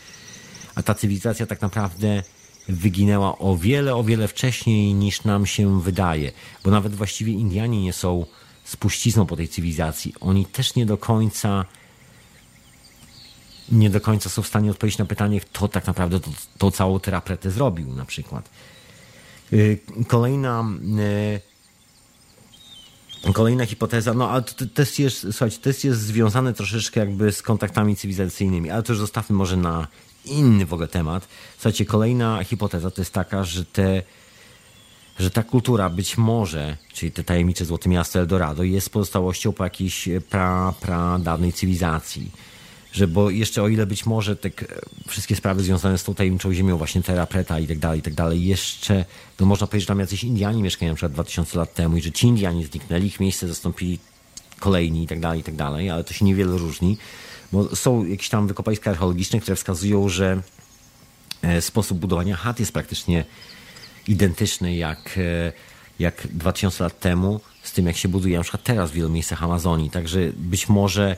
a ta cywilizacja tak naprawdę wyginęła o wiele, o wiele wcześniej niż nam się wydaje, bo nawet właściwie Indianie nie są spuścizną po tej cywilizacji. Oni też nie do końca nie do końca są w stanie odpowiedzieć na pytanie, kto tak naprawdę to, to całą terapetę zrobił na przykład. Y, kolejna y, Kolejna hipoteza, no ale to też jest, słuchajcie, to jest związane troszeczkę jakby z kontaktami cywilizacyjnymi, ale to już zostawmy może na inny w ogóle temat. Słuchajcie, kolejna hipoteza to jest taka, że te że ta kultura być może, czyli te tajemnicze Złote Miasto Eldorado jest pozostałością po jakiejś pra, pra dawnej cywilizacji że bo jeszcze o ile być może te wszystkie sprawy związane z tą tajemniczą ziemią, właśnie Terra Preta i tak dalej, i tak dalej, jeszcze, to można powiedzieć, że tam jacyś Indianie mieszkają na przykład 2000 lat temu i że ci Indianie zniknęli, ich miejsce zastąpili kolejni i tak dalej, i tak dalej, ale to się niewiele różni, bo są jakieś tam wykopaliska archeologiczne, które wskazują, że e, sposób budowania chat jest praktycznie identyczny jak, e, jak 2000 lat temu z tym, jak się buduje na przykład teraz w wielu miejscach Amazonii. Także być może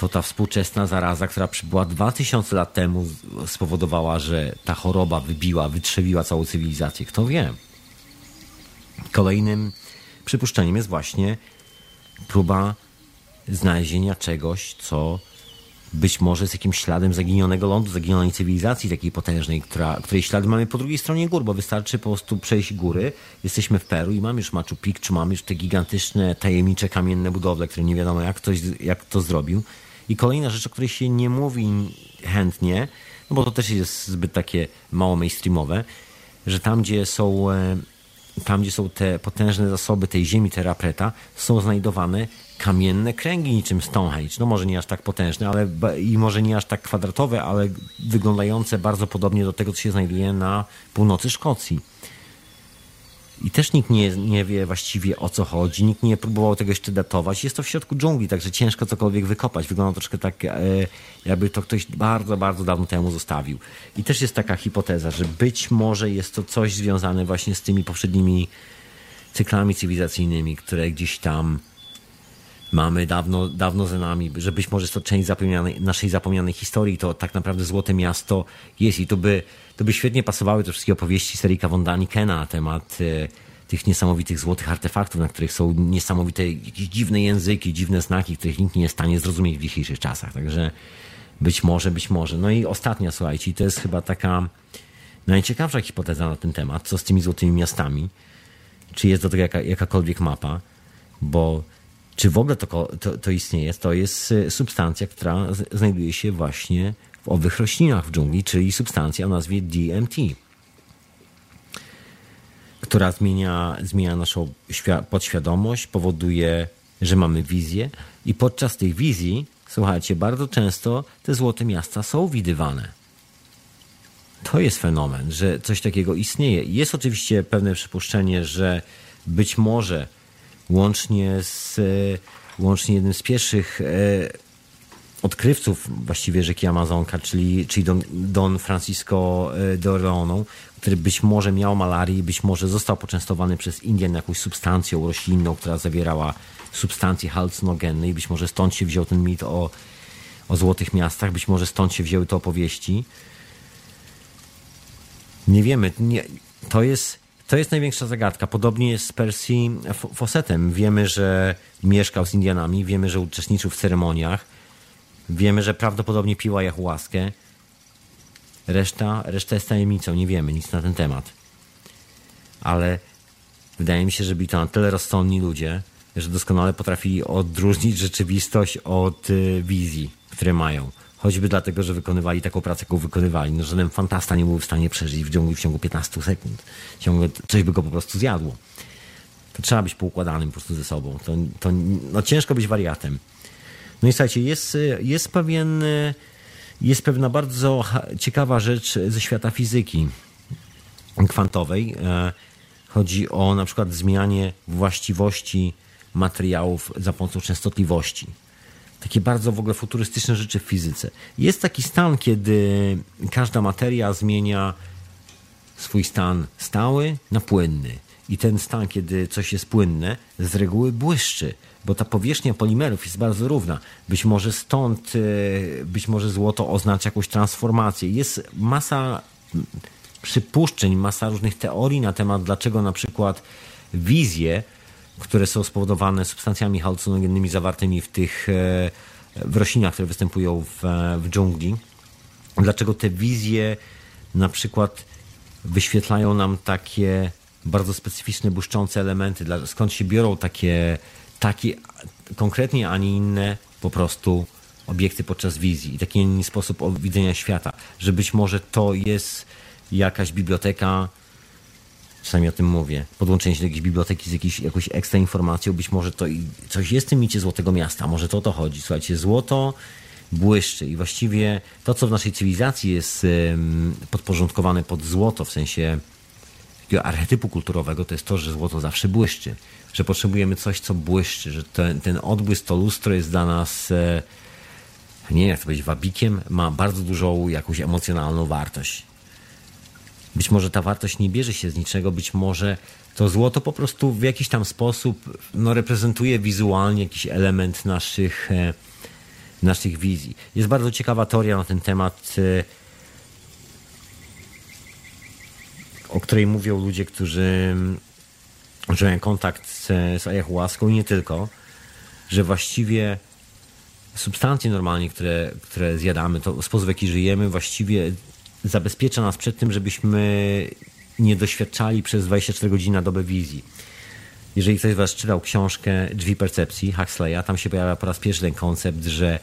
to ta współczesna zaraza, która przybyła 2000 lat temu, spowodowała, że ta choroba wybiła, wytrzewiła całą cywilizację. Kto wie? Kolejnym przypuszczeniem jest właśnie próba znalezienia czegoś, co być może jest jakimś śladem zaginionego lądu, zaginionej cywilizacji takiej potężnej, która, której ślady mamy po drugiej stronie gór, bo wystarczy po prostu przejść góry. Jesteśmy w Peru i mamy już Machu Picchu, mamy już te gigantyczne, tajemnicze kamienne budowle, które nie wiadomo jak ktoś jak to zrobił. I kolejna rzecz, o której się nie mówi chętnie, no bo to też jest zbyt takie mało mainstreamowe, że tam, gdzie są e, tam gdzie są te potężne zasoby tej ziemi terapreta, są znajdowane kamienne kręgi niczym Stonehenge. No może nie aż tak potężne, ale i może nie aż tak kwadratowe, ale wyglądające bardzo podobnie do tego, co się znajduje na północy Szkocji. I też nikt nie, nie wie właściwie o co chodzi, nikt nie próbował tego jeszcze datować. Jest to w środku dżungli, także ciężko cokolwiek wykopać. Wygląda troszkę tak, e, jakby to ktoś bardzo, bardzo dawno temu zostawił. I też jest taka hipoteza, że być może jest to coś związane właśnie z tymi poprzednimi cyklami cywilizacyjnymi, które gdzieś tam mamy dawno, dawno za nami, że być może jest to część zapomnianej, naszej zapomnianej historii, to tak naprawdę Złote Miasto jest i to by, to by świetnie pasowały te wszystkie opowieści Serika von Danikena na temat e, tych niesamowitych złotych artefaktów, na których są niesamowite jakieś dziwne języki, dziwne znaki, których nikt nie jest w stanie zrozumieć w dzisiejszych czasach. Także być może, być może. No i ostatnia, słuchajcie, to jest chyba taka najciekawsza hipoteza na ten temat, co z tymi złotymi miastami. Czy jest do tego jaka, jakakolwiek mapa, bo czy w ogóle to, to, to istnieje? To jest y, substancja, która znajduje się właśnie w owych roślinach w dżungli, czyli substancja o nazwie DMT, która zmienia, zmienia naszą podświadomość, powoduje, że mamy wizję i podczas tych wizji, słuchajcie, bardzo często te złote miasta są widywane. To jest fenomen, że coś takiego istnieje. Jest oczywiście pewne przypuszczenie, że być może łącznie z łącznie jednym z pierwszych e, odkrywców właściwie rzeki Amazonka, czyli, czyli Don, Don Francisco e, de Orleanu, który być może miał malarię być może został poczęstowany przez Indian jakąś substancją roślinną, która zawierała substancje halucynogenne i być może stąd się wziął ten mit o, o złotych miastach, być może stąd się wzięły te opowieści. Nie wiemy. Nie, to jest to jest największa zagadka. Podobnie jest z Percy Fawcettem. Wiemy, że mieszkał z Indianami, wiemy, że uczestniczył w ceremoniach, wiemy, że prawdopodobnie piła ayahuaskę. Reszta, reszta jest tajemnicą, nie wiemy nic na ten temat. Ale wydaje mi się, że byli to na tyle rozsądni ludzie, że doskonale potrafili odróżnić rzeczywistość od y, wizji, które mają. Choćby dlatego, że wykonywali taką pracę, jaką wykonywali. No, żaden fantasta nie był w stanie przeżyć w dżungli w ciągu 15 sekund. Ciągle coś by go po prostu zjadło. To trzeba być poukładanym po prostu ze sobą. To, to no, ciężko być wariatem. No i słuchajcie, jest, jest pewien, jest pewna bardzo ciekawa rzecz ze świata fizyki kwantowej. E, chodzi o na przykład zmianie właściwości materiałów za pomocą częstotliwości takie bardzo w ogóle futurystyczne rzeczy w fizyce. Jest taki stan, kiedy każda materia zmienia swój stan stały na płynny. I ten stan, kiedy coś jest płynne, z reguły błyszczy, bo ta powierzchnia polimerów jest bardzo równa. Być może stąd, e, być może złoto oznacza jakąś transformację. Jest masa przypuszczeń, masa różnych teorii na temat, dlaczego na przykład wizje które są spowodowane substancjami halucynogennymi zawartymi w tych e, w roślinach, które występują w, w dżungli. Dlaczego te wizje na przykład wyświetlają nam takie bardzo specyficzne, błyszczące elementy, skąd się biorą takie, takie konkretnie, a nie inne po prostu obiekty podczas wizji i taki inny sposób widzenia świata, że być może to jest jakaś biblioteka Czasami o tym mówię. Podłączenie się do jakiejś biblioteki z jakiejś, jakąś ekstra informacją, być może to coś jest w tym micie Złotego Miasta, może to o to chodzi. Słuchajcie, złoto błyszczy i właściwie to, co w naszej cywilizacji jest podporządkowane pod złoto, w sensie takiego archetypu kulturowego, to jest to, że złoto zawsze błyszczy. Że potrzebujemy coś, co błyszczy, że ten, ten odbłysk, to lustro jest dla nas, e, nie wiem jak to powiedzieć, wabikiem, ma bardzo dużą jakąś emocjonalną wartość. Być może ta wartość nie bierze się z niczego, być może to złoto po prostu w jakiś tam sposób no, reprezentuje wizualnie jakiś element naszych, e, naszych wizji. Jest bardzo ciekawa teoria na ten temat, e, o której mówią ludzie, którzy mają kontakt z, z ayahuaską i nie tylko, że właściwie substancje normalnie, które, które zjadamy, to sposób w jaki żyjemy, właściwie zabezpiecza nas przed tym, żebyśmy nie doświadczali przez 24 godziny na dobę wizji. Jeżeli ktoś z Was czytał książkę Drzwi Percepcji Huxleya, tam się pojawia po raz pierwszy ten koncept, że,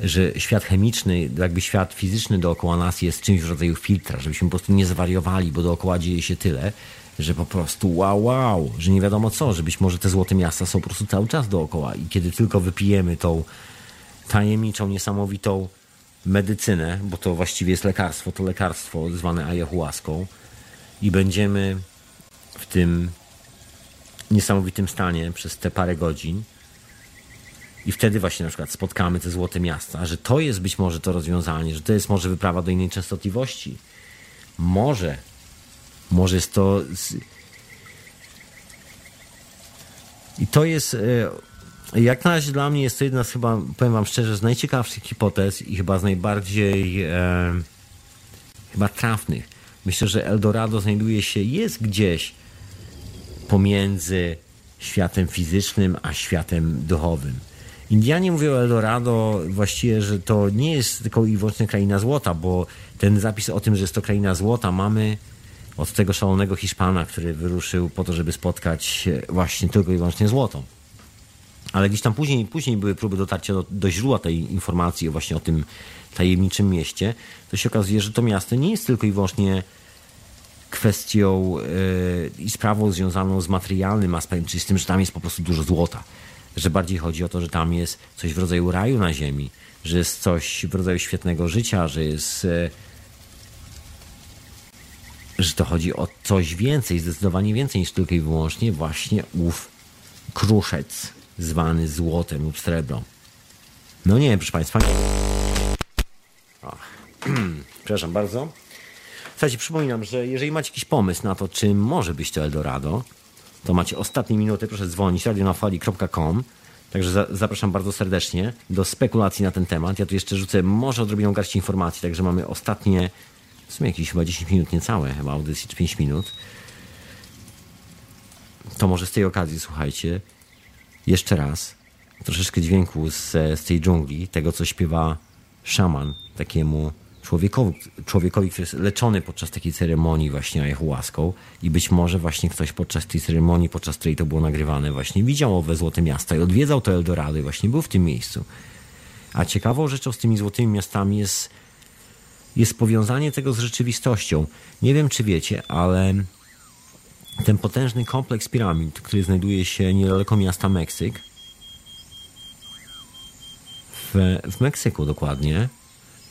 że świat chemiczny, jakby świat fizyczny dookoła nas jest czymś w rodzaju filtra, żebyśmy po prostu nie zwariowali, bo dookoła dzieje się tyle, że po prostu wow, wow, że nie wiadomo co, że być może te złote miasta są po prostu cały czas dookoła i kiedy tylko wypijemy tą tajemniczą, niesamowitą medycynę, bo to właściwie jest lekarstwo, to lekarstwo zwane ayahuaską i będziemy w tym niesamowitym stanie przez te parę godzin i wtedy właśnie na przykład spotkamy te złote miasta, że to jest być może to rozwiązanie, że to jest może wyprawa do innej częstotliwości. Może. Może jest to... I to jest... Jak na razie dla mnie jest to jedna z chyba, powiem wam szczerze, z najciekawszych hipotez i chyba z najbardziej e, chyba trafnych. Myślę, że Eldorado znajduje się, jest gdzieś pomiędzy światem fizycznym a światem duchowym. Indianie mówią Eldorado właściwie, że to nie jest tylko i wyłącznie kraina złota, bo ten zapis o tym, że jest to kraina złota mamy od tego szalonego Hiszpana, który wyruszył po to, żeby spotkać właśnie tylko i wyłącznie złoto. Ale gdzieś tam później, później były próby dotarcia do, do źródła tej informacji właśnie o tym tajemniczym mieście. To się okazuje, że to miasto nie jest tylko i wyłącznie kwestią yy, i sprawą związaną z materialnym aspektem, czyli z tym, że tam jest po prostu dużo złota że bardziej chodzi o to, że tam jest coś w rodzaju raju na ziemi, że jest coś w rodzaju świetnego życia, że jest e, że to chodzi o coś więcej, zdecydowanie więcej niż tylko i wyłącznie właśnie ów kruszec zwany złotem lub srebrą. No nie, proszę Państwa. Przepraszam bardzo. Słuchajcie, przypominam, że jeżeli macie jakiś pomysł na to, czym może być to Eldorado, to macie ostatnie minuty, proszę dzwonić radionafali.com. Także za, zapraszam bardzo serdecznie do spekulacji na ten temat. Ja tu jeszcze rzucę może odrobiną garści informacji, także mamy ostatnie, w sumie jakieś chyba 10 minut niecałe, chyba audycji, czy 5 minut. To może z tej okazji, słuchajcie, jeszcze raz troszeczkę dźwięku z, z tej dżungli, tego co śpiewa szaman takiemu człowiekowi, człowiekowi, który jest leczony podczas takiej ceremonii właśnie ayahuaską i być może właśnie ktoś podczas tej ceremonii, podczas której to było nagrywane właśnie widział owe złote miasta i odwiedzał to Eldorado i właśnie był w tym miejscu. A ciekawą rzeczą z tymi złotymi miastami jest, jest powiązanie tego z rzeczywistością. Nie wiem, czy wiecie, ale ten potężny kompleks piramid, który znajduje się niedaleko miasta Meksyk, w, w Meksyku dokładnie,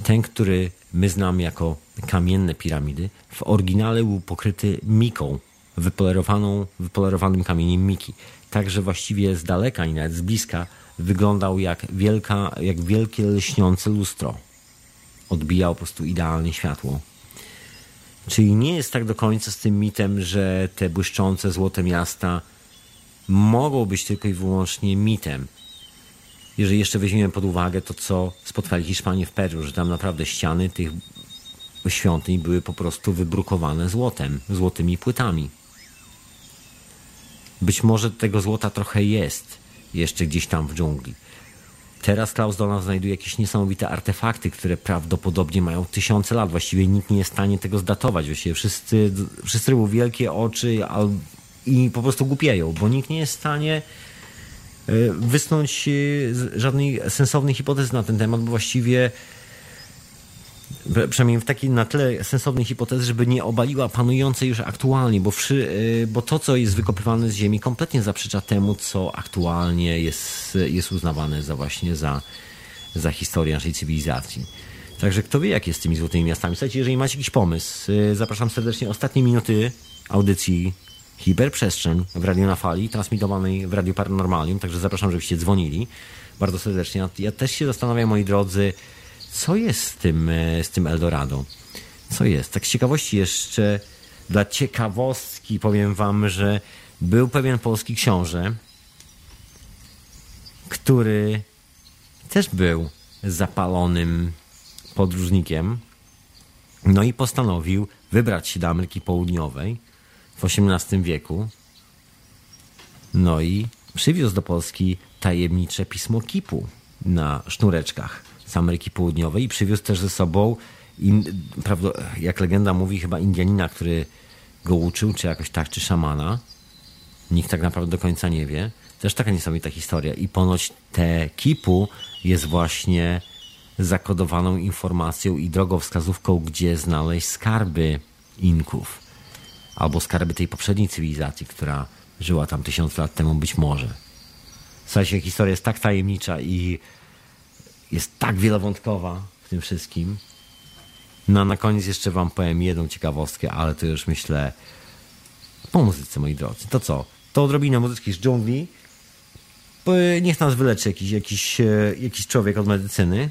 ten, który my znamy jako kamienne piramidy, w oryginale był pokryty miką, wypolerowaną, wypolerowanym kamieniem miki. Także właściwie z daleka i nawet z bliska wyglądał jak, wielka, jak wielkie lśniące lustro. Odbijał po prostu idealnie światło. Czyli nie jest tak do końca z tym mitem, że te błyszczące złote miasta mogą być tylko i wyłącznie mitem jeżeli jeszcze weźmiemy pod uwagę to, co spotkali Hiszpanie w Peru, że tam naprawdę ściany tych świątyń były po prostu wybrukowane złotem, złotymi płytami. Być może tego złota trochę jest jeszcze gdzieś tam w dżungli. Teraz Klaus Donald znajduje jakieś niesamowite artefakty, które prawdopodobnie mają tysiące lat. Właściwie nikt nie jest w stanie tego zdatować. Właściwie wszyscy, wszyscy robią wielkie oczy i po prostu głupieją, bo nikt nie jest w stanie E, wysnąć e, żadnej sensownej hipotezy na ten temat, bo właściwie przynajmniej w takiej na tle sensownej hipotezy, żeby nie obaliła panującej już aktualnie, bo, wszy, e, bo to, co jest wykopywane z ziemi, kompletnie zaprzecza temu, co aktualnie jest, jest uznawane za właśnie za, za historię naszej cywilizacji. Także kto wie, jak jest z tymi złotymi miastami. Słuchajcie, jeżeli macie jakiś pomysł, zapraszam serdecznie. Ostatnie minuty audycji hiperprzestrzeń w Radio na Fali, transmitowanej w Radiu Paranormalium, także zapraszam, żebyście dzwonili bardzo serdecznie. Ja też się zastanawiam, moi drodzy, co jest z tym, e, z tym Eldorado? Co jest? Tak z ciekawości jeszcze, dla ciekawostki powiem wam, że był pewien polski książę, który też był zapalonym podróżnikiem, no i postanowił wybrać się do Ameryki Południowej w XVIII wieku. No i przywiózł do Polski tajemnicze pismo Kipu na sznureczkach z Ameryki Południowej i przywiózł też ze sobą, in, prawda, jak legenda mówi, chyba Indianina, który go uczył, czy jakoś tak, czy szamana. Nikt tak naprawdę do końca nie wie. Też taka niesamowita historia. I ponoć te Kipu jest właśnie zakodowaną informacją i drogowskazówką, gdzie znaleźć skarby Inków. albo skarby tej poprzedniej cywilizacji, która żyła tam tysiąc lat temu, być może. Słuchajcie, historia jest tak tajemnicza i jest tak wielowątkowa w tym wszystkim. No a na koniec jeszcze wam powiem jedną ciekawostkę, ale to już myślę po muzyce, moi drodzy. To co? To odrobinę muzyczki z dżungli. Niech nas wyleczy jakiś, jakiś, e, jakiś człowiek od medycyny.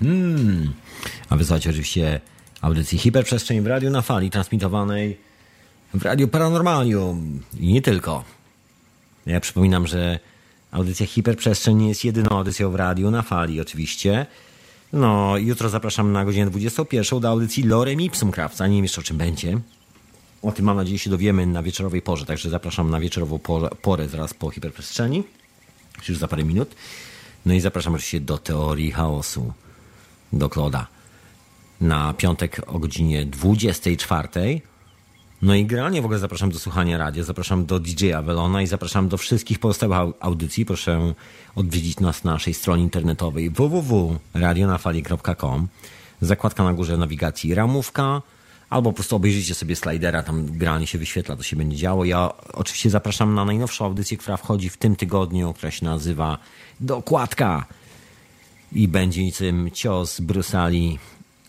Hmm. A wysłać oczywiście audycji Hiperprzestrzeń w radiu na fali transmitowanej w Radiu Paranormalium i nie tylko. Ja przypominam, że audycja Hiperprzestrzeń nie jest jedyną audycją w radiu na fali oczywiście. No, jutro zapraszam na godzinę 21 do audycji Lorem Ipsum Krawca. Nie wiem jeszcze o czym będzie. O tym mam nadzieję się dowiemy na wieczorowej porze, także zapraszam na wieczorową porę, porę zaraz po hiperprzestrzeni, już za parę minut. No i zapraszam oczywiście do teorii chaosu do Kloda na piątek o godzinie 24. No i generalnie w ogóle zapraszam do słuchania radia, zapraszam do DJ Avelona i zapraszam do wszystkich pozostałych audycji. Proszę odwiedzić nas na naszej stronie internetowej www.radionafali.com Zakładka na górze nawigacji ramówka albo po prostu obejrzyjcie sobie slidera, tam generalnie się wyświetla, to się będzie działo. Ja oczywiście zapraszam na najnowszą audycję, która wchodzi w tym tygodniu, która się nazywa Dokładka i będzie niczym cios Brusali.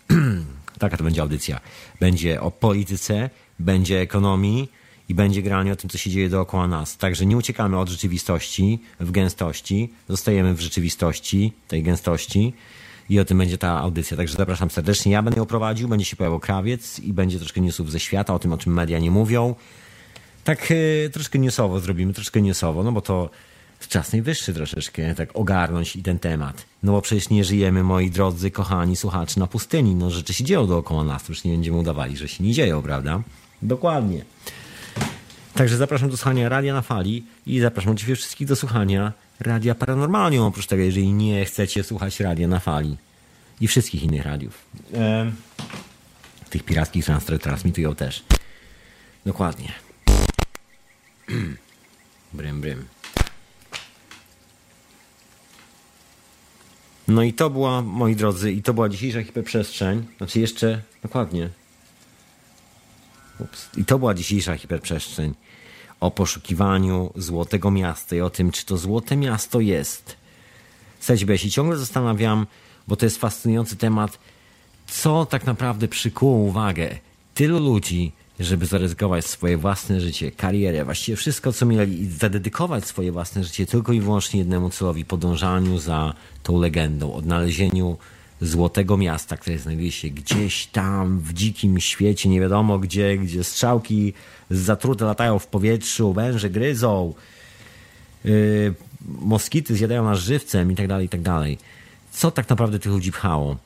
Taka to będzie audycja. Będzie o polityce, będzie ekonomii i będzie granie o tym, co się dzieje dookoła nas. Także nie uciekamy od rzeczywistości w gęstości, zostajemy w rzeczywistości, tej gęstości i o tym będzie ta audycja. Także zapraszam serdecznie. Ja będę ją prowadził, będzie się pojawił krawiec i będzie troszkę newsów ze świata, o tym, o czym media nie mówią. Tak yy, troszkę newsowo zrobimy, troszkę newsowo, no bo to czas najwyższy troszeczkę tak ogarnąć i ten temat. No bo przecież nie żyjemy, moi drodzy, kochani słuchacze, na pustyni. No rzeczy się dzieją dookoła nas, już nie będziemy udawali, że się nie dzieją, prawda? Dokładnie. Także zapraszam do słuchania Radia na Fali i zapraszam oczywiście wszystkich do słuchania Radia Paranormalium, oprócz tego, jeżeli nie chcecie słuchać Radia na Fali i wszystkich innych radiów. E, tych pirackich, które transmitują też. Dokładnie. brym, brym. No i to była, moi drodzy, i to była dzisiejsza hiperprzestrzeń. Znaczy jeszcze, dokładnie. Ups. I to była dzisiejsza hiperprzestrzeń o poszukiwaniu złotego miasta i o tym, czy to złote miasto jest. Słuchajcie, bo ja się ciągle zastanawiam, bo to jest fascynujący temat, co tak naprawdę przykuło uwagę tylu ludzi, żeby zaryzykować swoje własne życie, karierę, właściwie wszystko, co mieli i zadedykować swoje własne życie tylko i wyłącznie jednemu celowi, podążaniu za tą legendą, odnalezieniu Złotego Miasta, które znajduje się gdzieś tam w dzikim świecie, nie wiadomo gdzie, gdzie strzałki zatrute latają w powietrzu, węże gryzą, yy, moskity zjadają nas żywcem i tak dalej, tak dalej. Co tak naprawdę tych ludzi pchało?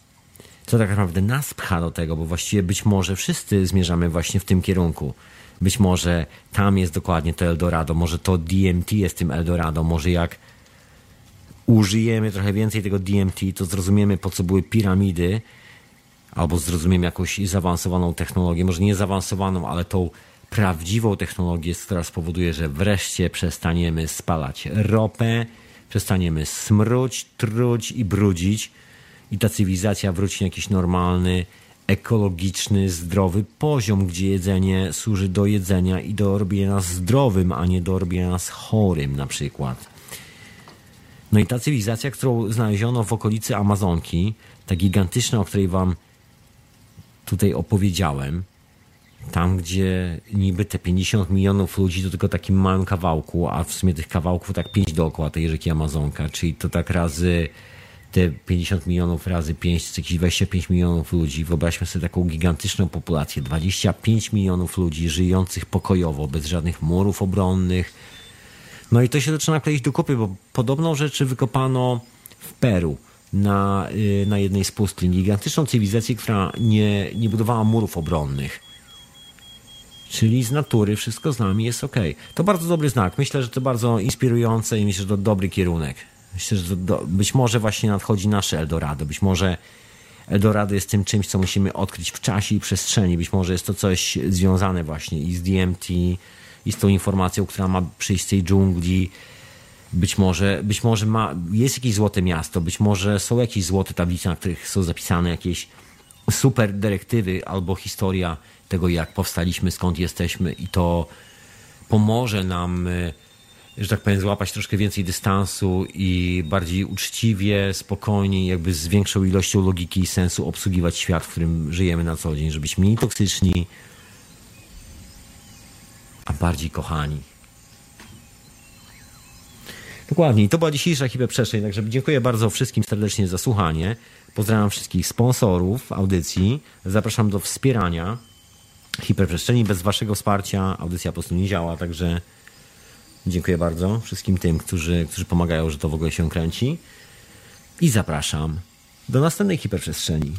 Co tak naprawdę nas pcha do tego, bo właściwie być może wszyscy zmierzamy właśnie w tym kierunku. Być może tam jest dokładnie to Eldorado, może to DMT jest tym Eldorado, może jak użyjemy trochę więcej tego DMT, to zrozumiemy po co były piramidy, albo zrozumiemy jakąś zaawansowaną technologię, może nie zaawansowaną, ale tą prawdziwą technologię, która spowoduje, że wreszcie przestaniemy spalać ropę, przestaniemy smruć, truć i brudzić i ta cywilizacja wróci na jakiś normalny, ekologiczny, zdrowy poziom, gdzie jedzenie służy do jedzenia i do robienia nas zdrowym, a nie do robienia nas chorym na przykład. No i ta cywilizacja, którą znaleziono w okolicy Amazonki, ta gigantyczna, o której wam tutaj opowiedziałem, tam gdzie niby te 50 milionów ludzi to tylko takim małym kawałku, a w sumie tych kawałków tak 5 dookoła tej rzeki Amazonka, czyli to tak razy te 50 milionów razy 5 to jakieś 25 milionów ludzi. Wyobraźmy sobie taką gigantyczną populację, 25 milionów ludzi żyjących pokojowo, bez żadnych murów obronnych. No i to się zaczyna kleić do kupy, bo podobną rzeczy wykopano w Peru na, y, na jednej z pustyń. Gigantyczną cywilizację, która nie, nie budowała murów obronnych. Czyli z natury wszystko z nami jest ok. To bardzo dobry znak. Myślę, że to bardzo inspirujące i myślę, że to dobry kierunek. Myślę, że do, być może właśnie nadchodzi nasze Eldorado. Być może Eldorado jest tym czymś, co musimy odkryć w czasie i przestrzeni. Być może jest to coś związane właśnie i z DMT, i z tą informacją, która ma przyjść z tej dżungli. Być może, być może ma, jest jakieś złote miasto, być może są jakieś złote tablice, na których są zapisane jakieś super dyrektywy albo historia tego, jak powstaliśmy, skąd jesteśmy i to pomoże nam że tak powiem, złapać troszkę więcej dystansu i bardziej uczciwie, spokojnie, jakby z większą ilością logiki i sensu obsługiwać świat, w którym żyjemy na co dzień, żeby być mniej toksyczni, a bardziej kochani. Dokładnie. I to była dzisiejsza hiperprzestrzeń, także dziękuję bardzo wszystkim serdecznie za słuchanie. Pozdrawiam wszystkich sponsorów audycji. Zapraszam do wspierania hiperprzestrzeni. Bez waszego wsparcia audycja po prostu nie działa, także Dziękuję bardzo wszystkim tym, którzy, którzy pomagają, że to w ogóle się kręci. I zapraszam do następnej hiperprzestrzeni.